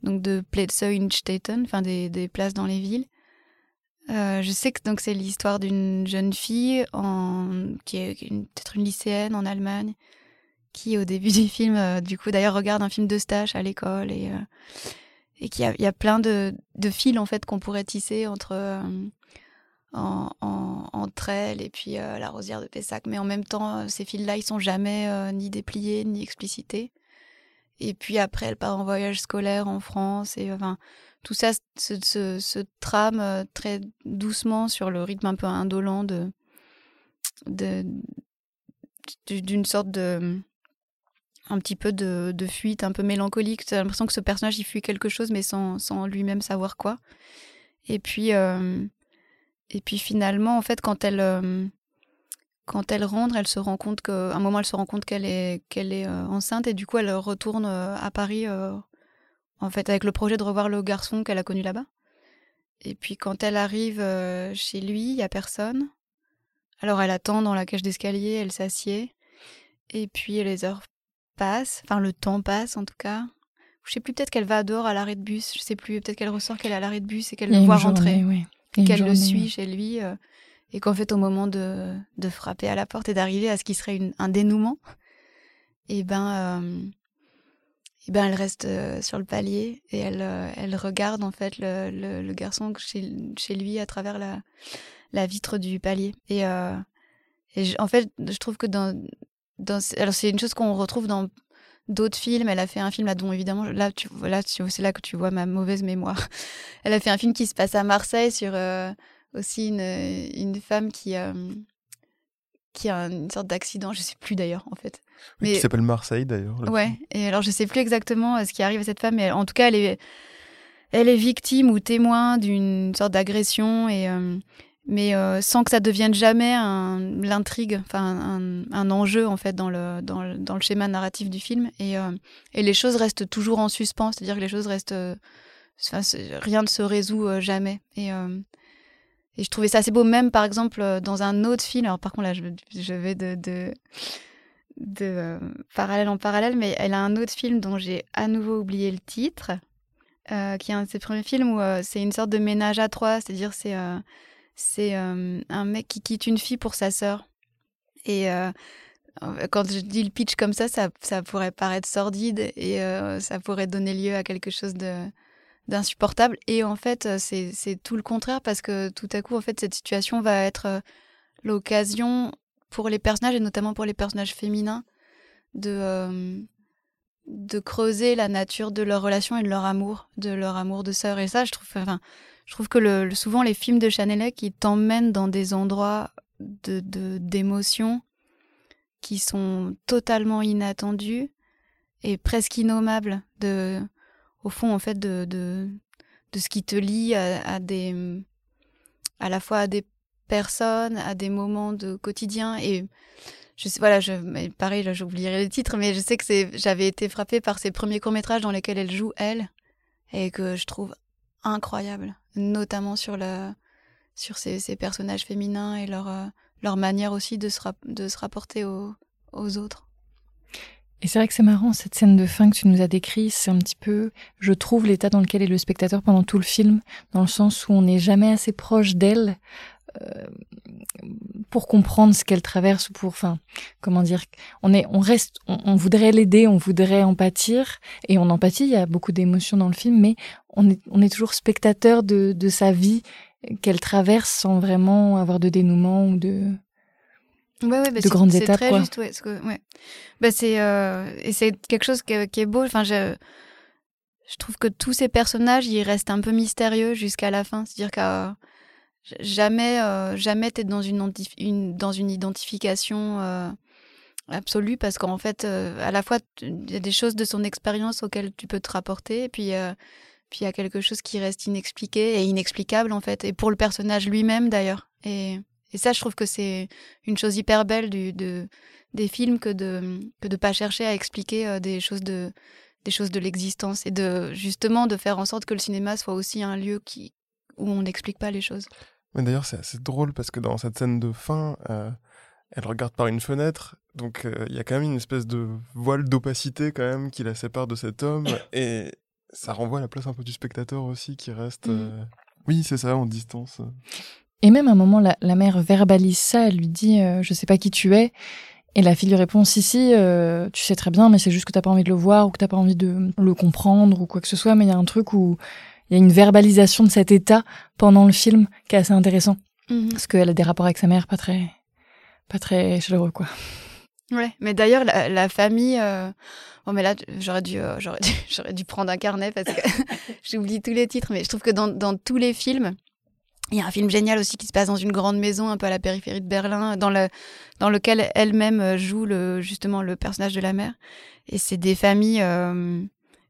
donc de in Staten, enfin des, des places dans les villes. Euh, je sais que donc c'est l'histoire d'une jeune fille qui est peut-être une lycéenne en Allemagne qui au début du film euh, du coup d'ailleurs regarde un film de à l'école et euh, et qu'il y a, y a plein de, de fils en fait qu'on pourrait tisser entre en, entre elles et puis euh, la rosière de Pessac. Mais en même temps, euh, ces fils-là, ils sont jamais euh, ni dépliés ni explicités. Et puis après, elle part en voyage scolaire en France et enfin tout ça se, trame très doucement sur le rythme un peu indolent de d'une sorte de un petit peu de, fuite un peu mélancolique. J'ai l'impression que ce personnage il fuit quelque chose mais sans, sans lui-même savoir quoi. Et puis et puis finalement, en fait, quand elle, euh, quand elle rentre, elle se rend compte qu'à un moment, elle se rend compte qu'elle est, qu'elle est euh, enceinte et du coup, elle retourne euh, à Paris, en fait, avec le projet de revoir le garçon qu'elle a connu là-bas. Et puis quand elle arrive chez lui, il y a personne. Alors elle attend dans la cage d'escalier, elle s'assied. Et puis les heures passent, enfin le temps passe en tout cas. Je sais plus, peut-être qu'elle va dehors à l'arrêt de bus, je sais plus, peut-être qu'elle ressort qu'elle est à l'arrêt de bus et qu'elle le voit rentrer. Oui qu'elle le suit chez lui euh, et qu'en fait au moment de, de, frapper à la porte et d'arriver à ce qui serait une, un dénouement, et eh ben, euh, et eh ben elle reste euh, sur le palier et elle, elle regarde en fait le, le, garçon chez, chez, lui à travers la, la vitre du palier. Et, et en fait, je trouve que dans, dans alors c'est une chose qu'on retrouve dans d'autres films. Elle a fait un film là dont évidemment là tu là c'est là que tu vois ma mauvaise mémoire. Elle a fait un film qui se passe à Marseille sur euh, aussi une, une femme qui euh, qui a une sorte d'accident, je sais plus d'ailleurs en fait. mais qui s'appelle Marseille d'ailleurs. Ouais. Et alors je sais plus exactement euh, ce qui arrive à cette femme, mais en tout cas elle est elle est victime ou témoin d'une sorte d'agression et mais euh, sans que ça devienne jamais l'intrigue, enfin un, enjeu en fait dans le, dans le, schéma narratif du film. Et, euh, et, les choses restent toujours en suspens, c'est-à-dire que les choses restent, euh, rien ne se résout jamais. Et, et je trouvais ça assez beau, même par exemple dans un autre film. Alors par contre là, je, je vais de, de, de parallèle en parallèle, mais elle a un autre film dont j'ai à nouveau oublié le titre, qui est un de ses premiers films où c'est une sorte de ménage à trois, c'est-à-dire c'est c'est euh, un mec qui quitte une fille pour sa sœur. Et euh, quand je dis le pitch comme ça, ça, pourrait paraître sordide et euh, ça pourrait donner lieu à quelque chose d'insupportable. Et en fait, c'est tout le contraire parce que tout à coup, en fait, cette situation va être l'occasion pour les personnages et notamment pour les personnages féminins de de creuser la nature de leur relation et de leur amour, de leur amour de sœur. Et ça, je trouve, je trouve que le, souvent les films de Chanelec, qui t'emmènent dans des endroits de d'émotions qui sont totalement inattendus et presque innommables de au fond en fait de de, ce qui te lie à, des à la fois à des personnes à des moments de quotidien et je sais voilà je pareil j'oublierai les titres mais je sais que c'est j'avais été frappée par ces premiers courts métrages dans lesquels elle joue elle et que je trouve incroyable, notamment sur, sur ces, personnages féminins et leur, euh, leur manière aussi de se, de se rapporter aux, autres. Et c'est vrai que c'est marrant, cette scène de fin que tu nous as décrite, c'est un petit peu, je trouve, l'état dans lequel est le spectateur pendant tout le film, dans le sens où on n'est jamais assez proche d'elle euh, pour comprendre ce qu'elle traverse ou pour, enfin, comment dire, on est, on reste, on, voudrait l'aider, on voudrait en pâtir et on empathie. Il y a beaucoup d'émotions dans le film, mais on est, on est toujours spectateur de, de sa vie qu'elle traverse sans vraiment avoir de dénouement ou de, ouais, ouais, bah de grandes étapes. C'est très juste, ouais. Bah c'est euh, et c'est quelque chose qui est, qui est beau. Enfin, je je trouve que tous ces personnages, ils restent un peu mystérieux jusqu'à la fin. C'est-à-dire que jamais, euh, jamais t'es dans une, une, dans une identification euh, absolue parce qu'en fait, euh, à la fois, il y a des choses de son expérience auxquelles tu peux te rapporter, et puis puis il y a quelque chose qui reste inexpliqué et inexplicable en fait, et pour le personnage lui-même d'ailleurs. Et, et, ça, je trouve que c'est une chose hyper belle du, de, des films que de que de pas chercher à expliquer des choses de des choses de l'existence et de justement de faire en sorte que le cinéma soit aussi un lieu qui où on n'explique pas les choses. Mais d'ailleurs, c'est assez drôle parce que dans cette scène de fin, euh, elle regarde par une fenêtre, donc euh, il y a quand même une espèce de voile d'opacité quand même qui la sépare de cet homme et ça renvoie à la place un peu du spectateur aussi qui reste. Mm. Euh, oui, c'est ça, en distance. Et même à un moment, la, la mère verbalise ça, elle lui dit Je sais pas qui tu es. Et la fille lui répond si si, euh, tu sais très bien, mais c'est juste que t'as pas envie de le voir ou que t'as pas envie de le comprendre ou quoi que ce soit. Mais il y a un truc où il y a une verbalisation de cet état pendant le film qui est assez intéressant mhm. parce qu'elle a des rapports avec sa mère pas très pas très chaleureux quoi. Ouais, mais d'ailleurs la, famille. Euh... Bon, mais là j'aurais dû euh, j'aurais dû prendre un carnet parce que j'oublie tous les titres, mais je trouve que dans tous les films il y a un film génial aussi qui se passe dans une grande maison un peu à la périphérie de Berlin, dans, le, dans lequel elle-même euh, joue le, justement le personnage de la mère. Et c'est des familles,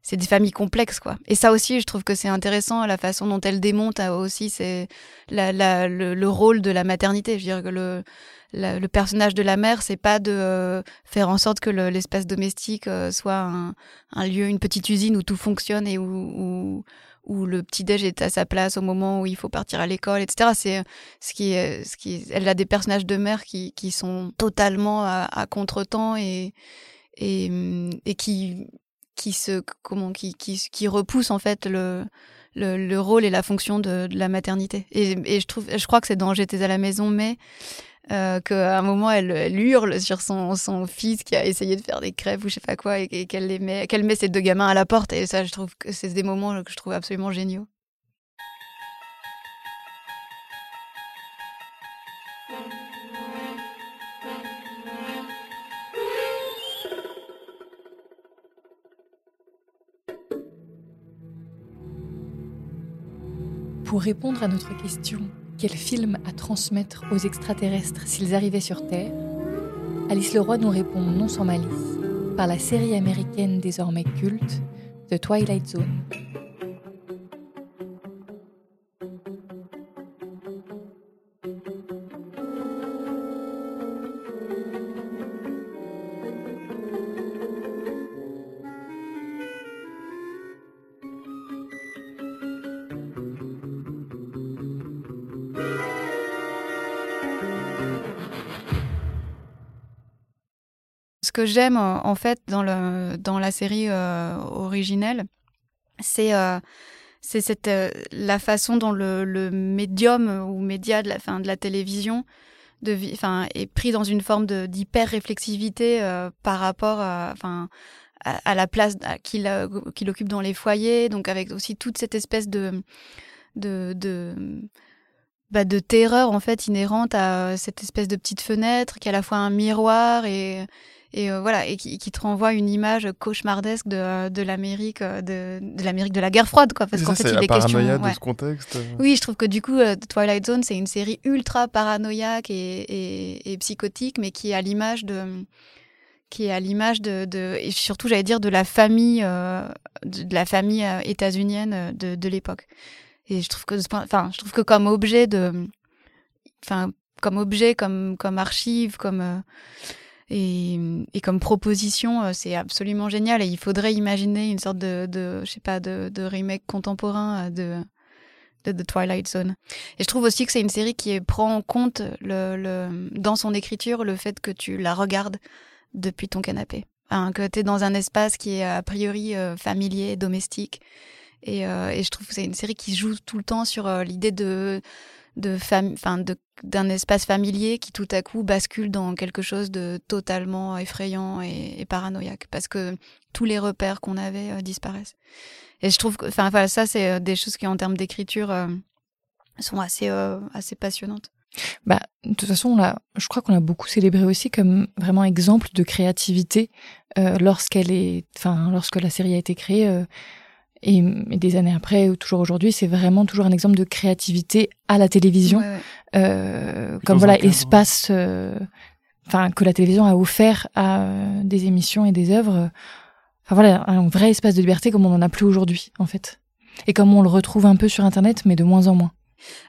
c'est des familles complexes quoi. Et ça aussi, je trouve que c'est intéressant la façon dont elle démonte aussi c'est la, le, rôle de la maternité. Je veux dire que le, le personnage de la mère, c'est pas de faire en sorte que l'espace domestique soit un, lieu, une petite usine où tout fonctionne et où, où le petit déj est à sa place au moment où il faut partir à l'école, etc. C'est ce qui ce qui, elle a des personnages de mère qui, qui sont totalement à, à contretemps et, et, et qui, qui se, comment, qui, qui, repoussent en fait le, le, le, rôle et la fonction de, la maternité. Et, et, je trouve, je crois que c'est dans J'étais à la maison, mais euh, qu'à un moment elle, hurle sur son, son, fils qui a essayé de faire des crêpes ou je sais pas quoi et, qu'elle met, qu'elle met ses deux gamins à la porte et ça je trouve que c'est des moments que je trouve absolument géniaux. Pour répondre à notre question, quel film à transmettre aux extraterrestres s'ils arrivaient sur Terre Alice Leroy nous répond non sans malice par la série américaine désormais culte The Twilight Zone. Ce que j'aime en fait dans, la série euh, originelle, c'est euh, euh, la façon dont le, médium ou média de la télévision est pris dans une forme d'hyper réflexivité par rapport à la place qu'il occupe dans les foyers donc avec aussi toute cette espèce de de, bah, terreur en fait inhérente à cette espèce de petite fenêtre qui est à la fois un miroir et et euh, voilà et qui, qui, te renvoie une image cauchemardesque de, de l'Amérique euh, de, de l'Amérique de la guerre froide quoi parce qu'en fait il est question de ce contexte. Oui je trouve que du coup euh, Twilight Zone c'est une série ultra paranoïaque et, et, et psychotique mais qui est à l'image de qui est à l'image de, de, et surtout j'allais dire de la famille de, de, la famille états-unienne de, de l'époque. Et je trouve que enfin je trouve que comme objet de enfin comme objet comme comme archive comme et, comme proposition, euh, c'est absolument génial. Et il faudrait imaginer une sorte de, je sais pas, de, remake contemporain euh, de, de The Twilight Zone. Et je trouve aussi que c'est une série qui prend en compte le, dans son écriture le fait que tu la regardes depuis ton canapé. Que tu es dans un espace qui est a priori euh, familier, domestique. Et, je trouve que c'est une série qui joue tout le temps sur l'idée de de d'un espace familier qui tout à coup bascule dans quelque chose de totalement effrayant et, paranoïaque parce que tous les repères qu'on avait euh, disparaissent. Et je trouve que, enfin ça c'est euh, des choses qui en termes d'écriture euh, sont assez assez passionnantes. Bah, de toute façon, là, je crois qu'on a beaucoup célébré aussi comme vraiment exemple de créativité lorsqu'elle est, enfin, lorsque la série a été créée Et, des années après, ou toujours aujourd'hui, c'est vraiment toujours un exemple de créativité à la télévision. Euh, comme voilà, espace euh, enfin que la télévision a offert à euh, des émissions et des œuvres. Enfin voilà, un vrai espace de liberté comme on n'en a plus aujourd'hui, en fait. Et comme on le retrouve un peu sur Internet, mais de moins en moins.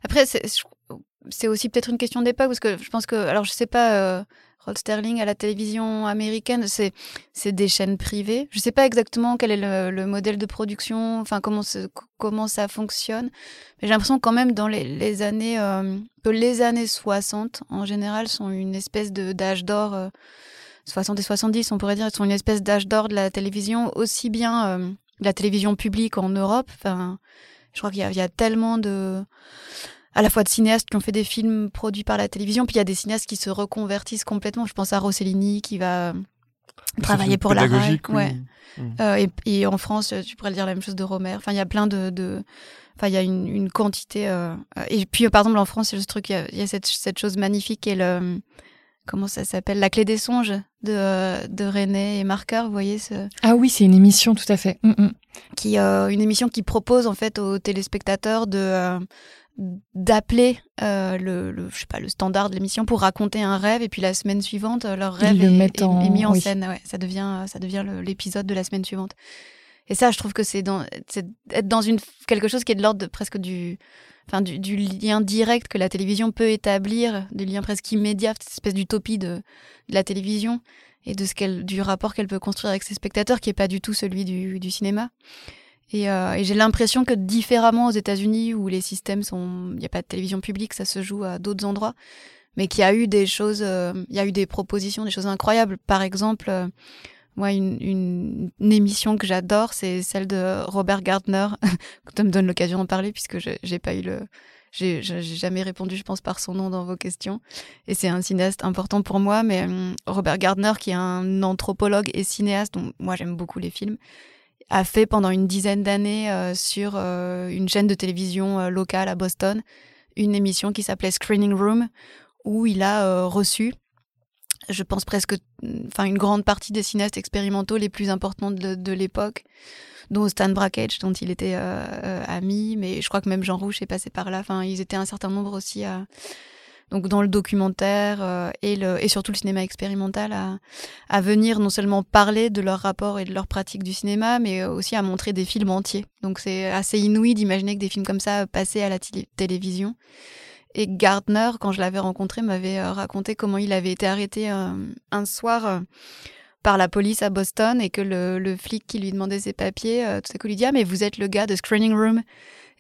Après, c'est aussi peut-être une question d'époque, parce que je pense que, alors je sais pas, Rod Sterling à la télévision américaine, c'est c'est des chaînes privées. Je ne sais pas exactement quel est le, modèle de production, enfin comment comment ça fonctionne. Mais j'ai l'impression quand même dans les, années euh, que les années 60 en général sont une espèce de d'âge d'or. 60 euh, et 70, on pourrait dire, sont une espèce d'âge d'or de la télévision, aussi bien euh, la télévision publique en Europe. Enfin, je crois qu'il y, y, a tellement de à la fois de cinéastes qui ont fait des films produits par la télévision, puis il y a des cinéastes qui se reconvertissent complètement. Je pense à Rossellini qui va travailler pour la RAI. Ouais. Hmm. Euh, et, en France, tu pourrais dire la même chose de Romer. Enfin, il y a plein de, enfin, il y a une, quantité. Euh, et puis, par exemple, en France, il y a ce truc, il y a, cette, cette, chose magnifique qui est le, comment ça s'appelle, la clé des songes de, de René et Marker. Vous voyez ce. Ah oui, c'est une émission, tout à fait. Mm, mm. Qui, euh, une émission qui propose en fait aux téléspectateurs de d'appeler euh, le, je sais pas, le standard de l'émission pour raconter un rêve et puis la semaine suivante euh, leur rêve est, mis en scène. Ouais, ça devient ça devient l'épisode de la semaine suivante. Et ça je trouve que c'est dans être dans une quelque chose qui est de l'ordre presque du enfin du, lien direct que la télévision peut établir du lien presque immédiat cette espèce d'utopie de, de, la télévision et de ce qu'elle du rapport qu'elle peut construire avec ses spectateurs qui est pas du tout celui du, du cinéma euh, et, j'ai l'impression que différemment aux États-Unis, où les systèmes sont, il n'y a pas de télévision publique, ça se joue à d'autres endroits, mais qu'il y a eu des choses, euh, il y a eu des propositions, des choses incroyables. Par exemple, euh, moi, une, émission que j'adore, c'est celle de Robert Gardner. ça me donne l'occasion d'en parler puisque j'ai pas eu le, j'ai jamais répondu, je pense, par son nom dans vos questions. Et c'est un cinéaste important pour moi, mais Robert Gardner, qui est un anthropologue et cinéaste, dont moi j'aime beaucoup les films, a fait pendant une dizaine d'années euh, sur euh, une chaîne de télévision euh, locale à Boston une émission qui s'appelait Screening Room où il a reçu je pense presque enfin une grande partie des cinéastes expérimentaux les plus importants de, l'époque dont Stan Brakhage dont il était ami mais je crois que même Jean Rouch est passé par là. Enfin ils étaient un certain nombre aussi à donc dans le documentaire euh, et, surtout le cinéma expérimental, à, venir non seulement parler de leur rapport et de leur pratique du cinéma, mais aussi à montrer des films entiers. Donc c'est assez inouï d'imaginer que des films comme ça passaient à la télévision. Et Gardner, quand je l'avais rencontré, m'avait euh, raconté comment il avait été arrêté euh, un soir par la police à Boston et que le, le, flic qui lui demandait ses papiers, tout à coup lui dit Ah, mais vous êtes le gars de Screening Room.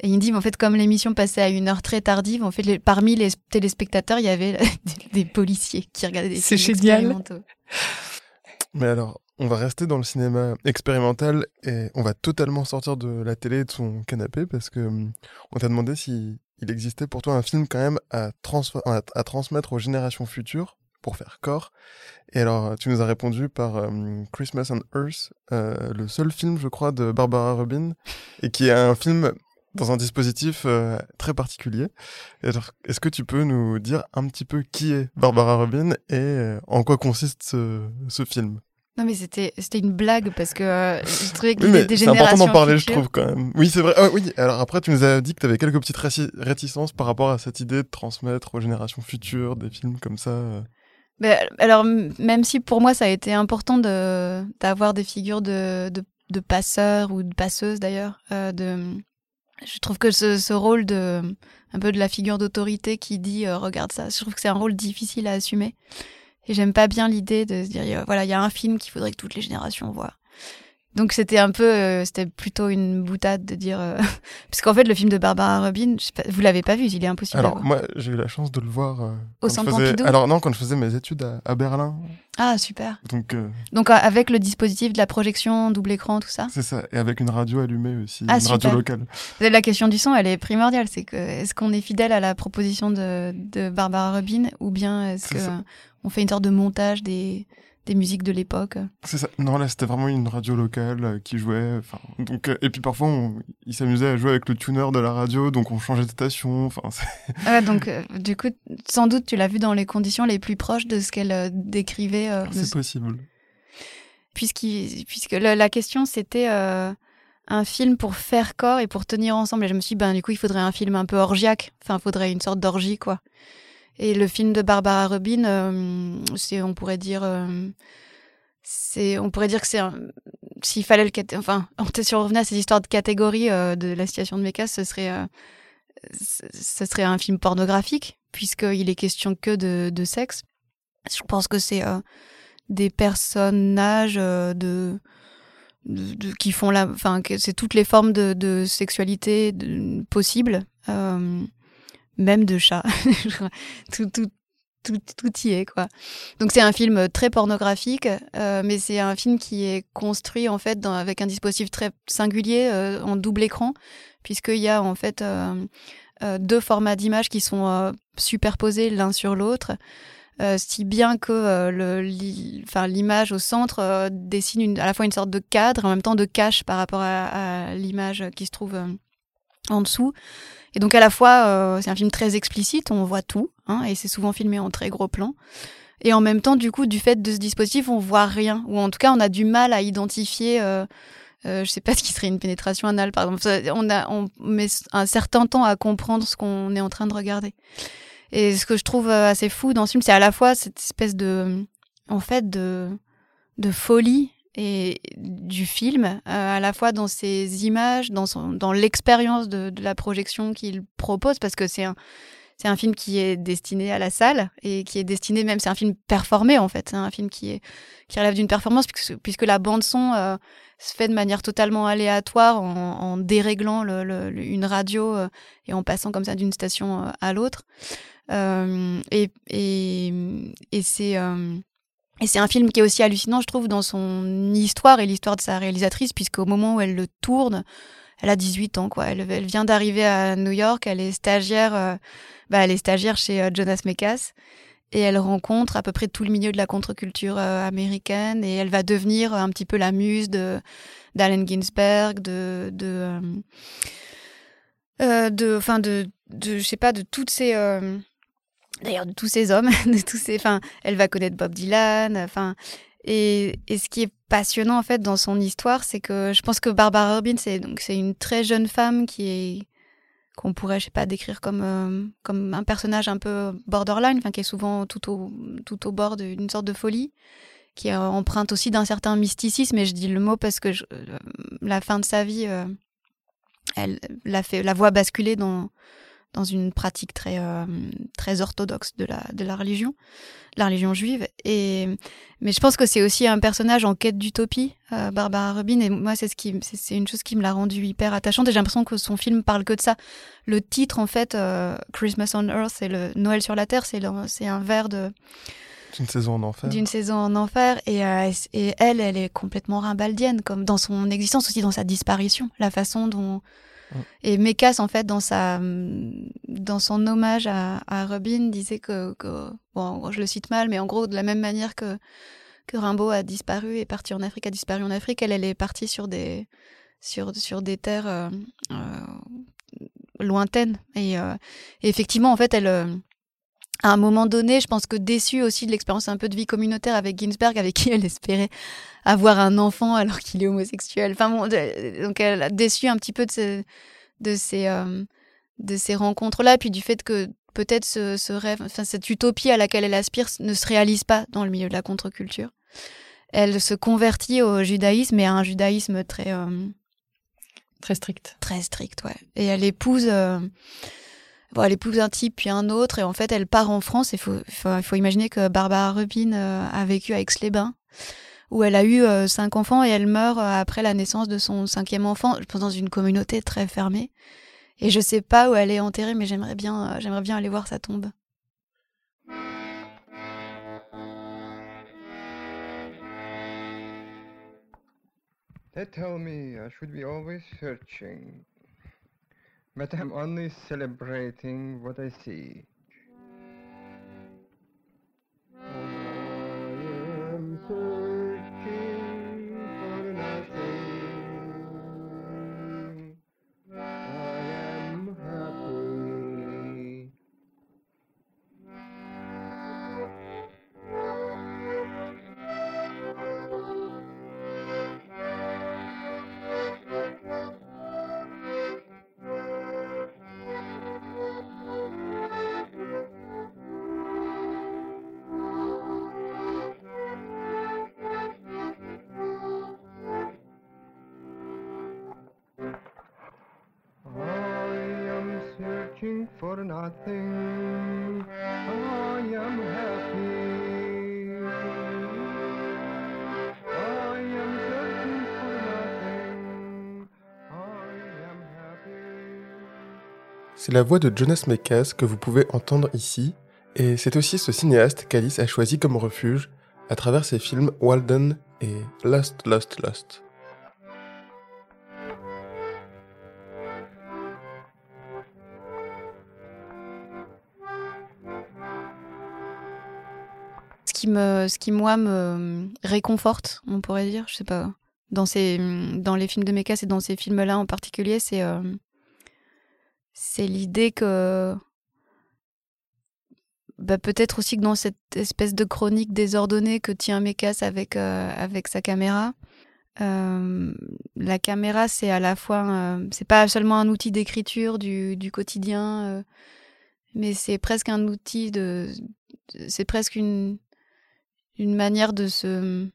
Et il me dit, en fait, comme l'émission passait à une heure très tardive, en fait, parmi les téléspectateurs, il y avait des, policiers qui regardaient des films expérimentaux. Mais alors, on va rester dans le cinéma expérimental et on va totalement sortir de la télé et de son canapé parce que hum, on t'a demandé si il existait pour toi un film quand même à, à, transmettre aux générations futures pour faire corps. Et alors, tu nous as répondu par hum, Christmas on Earth, euh, le seul film, je crois, de Barbara Rubin, et qui est un film dans un dispositif euh, très particulier. Est-ce que tu peux nous dire un petit peu qui est Barbara Rubin et euh, en quoi consiste ce, film? Non mais c'était c'était une blague parce que euh, je trouvais que oui, C'est important d'en parler, je trouve quand même. Oui, c'est vrai. Ah, oui, alors après tu nous as dit que tu avais quelques petites réticences par rapport à cette idée de transmettre aux générations futures des films comme ça. Mais, alors même si pour moi ça a été important de d'avoir des figures de, de, de passeurs ou de passeuses d'ailleurs de je trouve que ce, rôle de un peu de la figure d'autorité qui dit euh, regarde ça, je trouve que c'est un rôle difficile à assumer. Et j'aime pas bien l'idée de se dire voilà, il y a un film qu'il faudrait que toutes les générations voient. Donc c'était un peu, euh, c'était plutôt une boutade de dire, euh... puisqu'en fait le film de Barbara Rubin, je pas, vous l'avez pas vu, il est impossible. Alors moi j'ai eu la chance de le voir. Euh, Au Centre Pompidou. Alors non, quand je faisais mes études à, Berlin. Ah super. Donc. Euh, Donc avec le dispositif de la projection double écran, tout ça. C'est ça, et avec une radio allumée aussi, ah, une radio locale. La question du son, elle est primordiale, c'est que est-ce qu'on est fidèle à la proposition de, de Barbara Rubin ou bien est-ce que on fait une sorte de montage des des musiques de l'époque. C'est ça. Non, là, c'était vraiment une radio locale euh, qui jouait. Enfin, donc, euh, et puis parfois, ils s'amusaient à jouer avec le tuner de la radio, donc on changeait de station. Enfin, ah, donc, euh, du coup, sans doute, tu l'as vu dans les conditions les plus proches de ce qu'elle décrivait. C'est possible. Puisqu puisque la, question, c'était un film pour faire corps et pour tenir ensemble. Et je me suis dit, ben, du coup, il faudrait un film un peu orgiaque. Enfin, il faudrait une sorte d'orgie, quoi. Et le film de Barbara Rubin, euh, c'est, on pourrait dire, euh, c'est, on pourrait dire que c'est s'il fallait le, enfin, si on revenait à ces histoires de catégorie euh, de la situation de Mecas, ce serait, ce serait un film pornographique puisqu'il est question que de, sexe. Je pense que c'est des personnages de de, qui font la, enfin, c'est toutes les formes de, sexualité possibles, même de chat. tout, tout, tout, tout, y est, quoi. Donc c'est un film très pornographique, euh, mais c'est un film qui est construit en fait avec un dispositif très singulier euh, en double écran, puisqu'il y a en fait euh, deux formats d'image qui sont superposés l'un sur l'autre. Si bien que l'image au centre dessine à la fois une sorte de cadre en même temps de cache par rapport à, l'image qui se trouve en dessous. Et donc à la fois, c'est un film très explicite, on voit tout, hein, et c'est souvent filmé en très gros plan. Et en même temps, du coup, du fait de ce dispositif, on voit rien, ou en tout cas, on a du mal à identifier. Euh, je sais pas ce qui serait une pénétration anale, par exemple. On, a, met un certain temps à comprendre ce qu'on est en train de regarder. Et ce que je trouve euh, assez fou dans ce film, c'est à la fois cette espèce de, en fait, de, de folie et du film, euh, à la fois dans ses images, dans, dans l'expérience de, la projection qu'il propose, parce que c'est un, c'est un film qui est destiné à la salle et qui est destiné même, c'est un film performé en fait, c'est un film qui, est, qui relève d'une performance puisque, puisque, la bande son euh, se fait de manière totalement aléatoire en, déréglant une radio et en passant comme ça d'une station à l'autre. Euh, et, et, c'est euh, et c'est un film qui est aussi hallucinant, je trouve, dans son histoire et l'histoire de sa réalisatrice, puisqu'au moment où elle le tourne, elle a 18 ans, quoi. Elle, vient d'arriver à New York, elle est stagiaire, euh, bah, elle est stagiaire chez Jonas Mekas, et elle rencontre à peu près tout le milieu de la contre-culture américaine, et elle va devenir un petit peu la muse d'Allen Ginsberg, de de de, enfin de, de, je sais pas, de toutes ces d'ailleurs de tous ces hommes, de tous ces, enfin, elle va connaître Bob Dylan, enfin, et, et, ce qui est passionnant en fait dans son histoire, c'est que je pense que Barbara Rubin, c'est donc c'est une très jeune femme qui est qu'on pourrait, je sais pas, décrire comme euh, comme un personnage un peu borderline, enfin, qui est souvent tout au tout au bord d'une sorte de folie, qui emprunte aussi d'un certain mysticisme. Et je dis le mot parce que euh, la fin de sa vie, euh, elle la fait la voit basculer dans dans une pratique très euh, très orthodoxe de la de la religion, la religion juive. Et mais je pense que c'est aussi un personnage en quête d'utopie, euh, Barbara Rubin. Et moi, c'est ce qui c'est une chose qui me l'a rendu hyper attachante. Et j'ai l'impression que son film parle que de ça. Le titre, en fait, euh, Christmas on Earth, c'est le Noël sur la terre. C'est c'est un vers de d'une saison en enfer. D'une saison en enfer. Et, et elle, elle est complètement rimbaldienne, comme dans son existence, aussi dans sa disparition. La façon dont, Et Mekas, en fait, dans, sa, dans son hommage à, à Robin, disait que, bon, je le cite mal, mais en gros, de la même manière que, que Rimbaud a disparu, est parti en Afrique, a disparu en Afrique, elle, elle est partie sur des, sur, sur des terres euh, euh, lointaines. Et, euh, et, effectivement, en fait, elle à un moment donné, je pense que déçue aussi de l'expérience un peu de vie communautaire avec Ginsberg, avec qui elle espérait avoir un enfant alors qu'il est homosexuel. Enfin bon, donc elle a déçu un petit peu de ces, de ces, euh, de ces rencontres-là, puis du fait que peut-être ce, ce, rêve, enfin cette utopie à laquelle elle aspire ne se réalise pas dans le milieu de la contre-culture. Elle se convertit au judaïsme, et à un judaïsme très... Euh, très strict. Très strict, ouais. Et elle épouse... Euh, Elle épouse un type puis un autre et en fait elle part en France. Il faut, imaginer que Barbara Rubin euh, a vécu à Aix-les-Bains où elle a eu euh, cinq enfants et elle meurt euh, après la naissance de son cinquième enfant, dans une communauté très fermée. Et je sais pas où elle est enterrée, mais j'aimerais bien, aller voir sa tombe. Tell me but I'm only celebrating what I see. Oh, I am searching C'est la voix de Jonas Mekas que vous pouvez entendre ici, et c'est aussi ce cinéaste qu'Alice a choisi comme refuge à travers ses films Walden et Lost, Lost, Lost. Ce qui moi me réconforte, on pourrait dire, je sais pas, dans ces, dans les films de Mekas et dans ces films-là en particulier, c'est, euh, c'est l'idée que bah, peut-être aussi que dans cette espèce de chronique désordonnée que tient Mekas avec, euh, avec sa caméra, euh, la caméra, c'est à la fois, c'est pas seulement un outil d'écriture du, du quotidien, euh, mais c'est presque un outil de, c'est presque une, une manière de se,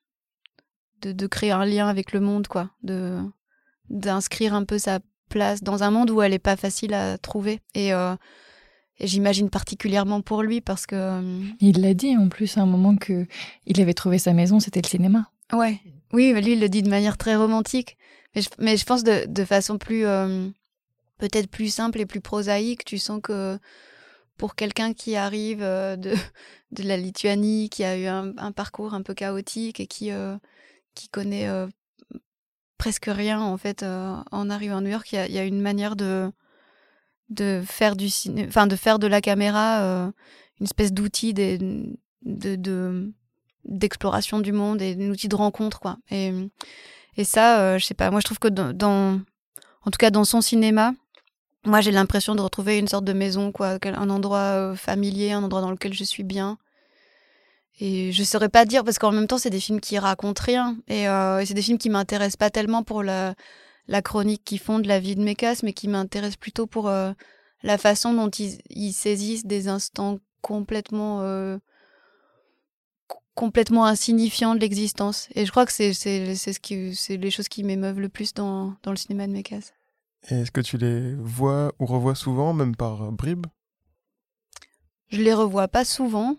de, de créer un lien avec le monde, quoi, de, d'inscrire un peu sa place dans un monde où elle est pas facile à trouver. Et, euh, et j'imagine particulièrement pour lui parce que, euh, Il l'a dit en plus à un moment que il avait trouvé sa maison, c'était le cinéma. Ouais, oui, lui, il le dit de manière très romantique. Mais je, mais je pense de, de façon plus, euh, peut-être plus simple et plus prosaïque. Tu sens que pour quelqu'un qui arrive de, de la Lituanie, qui a eu un, un parcours un peu chaotique et qui, qui connaît presque rien, en fait, euh, en arrivant à New York, il y a, une manière de, de faire du enfin, de faire de la caméra euh, une espèce d'outil de, de, d'exploration du monde et un outil de rencontre quoi. Et, et ça euh, je sais pas moi je trouve que dans, en tout cas dans son cinéma moi j'ai l'impression de retrouver une sorte de maison quoi un endroit euh, familier un endroit dans lequel je suis bien et je saurais pas dire parce qu'en même temps c'est des films qui racontent rien et, euh, c'est des films qui m'intéressent pas tellement pour la la chronique qu'ils font de la vie de Mécasse mais qui m'intéressent plutôt pour euh, la façon dont ils, ils saisissent des instants complètement euh, complètement insignifiant de l'existence. Et je crois que c'est c'est c'est ce qui c'est les choses qui m'émeuvent le plus dans dans le cinéma de Mekas. Et est-ce que tu les vois ou revois souvent, même par bribes? Je les revois pas souvent,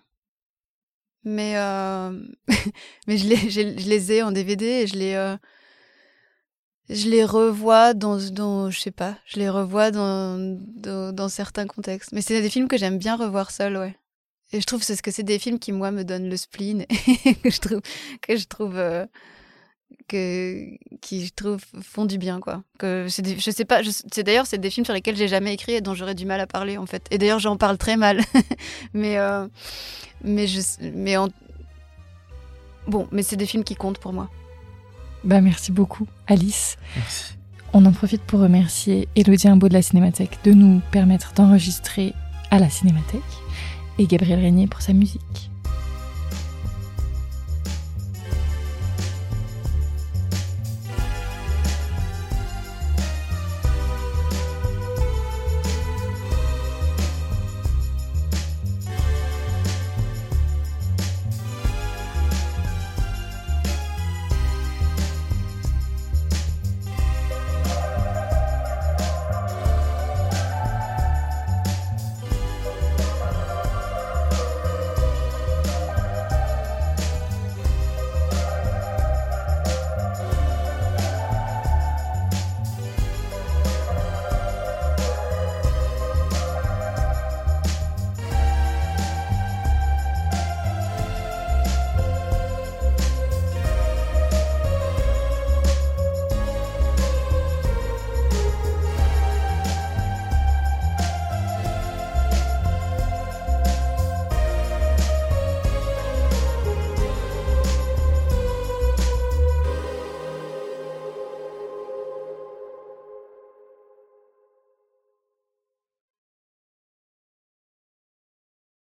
mais euh, mais je les je les ai en DVD et je les euh, je les revois dans dans je sais pas, je les revois dans, dans certains contextes. Mais c'est des films que j'aime bien revoir seul, ouais. Et je trouve c'est ce que c'est des films qui moi me donnent le spleen et que je trouve que je trouve euh, que qui je trouve font du bien quoi. Que c'est des- je sais pas, c'est d'ailleurs c'est des films sur lesquels j'ai jamais écrit et dont j'aurais du mal à parler en fait. Et d'ailleurs j'en parle très mal. mais euh, mais je mais en bon, mais c'est des films qui comptent pour moi. Bah merci beaucoup, Alice. Merci. On en profite pour remercier Elodie Imbeau de la Cinémathèque de nous permettre d'enregistrer à la Cinémathèque et Gabriel Régnier pour sa musique.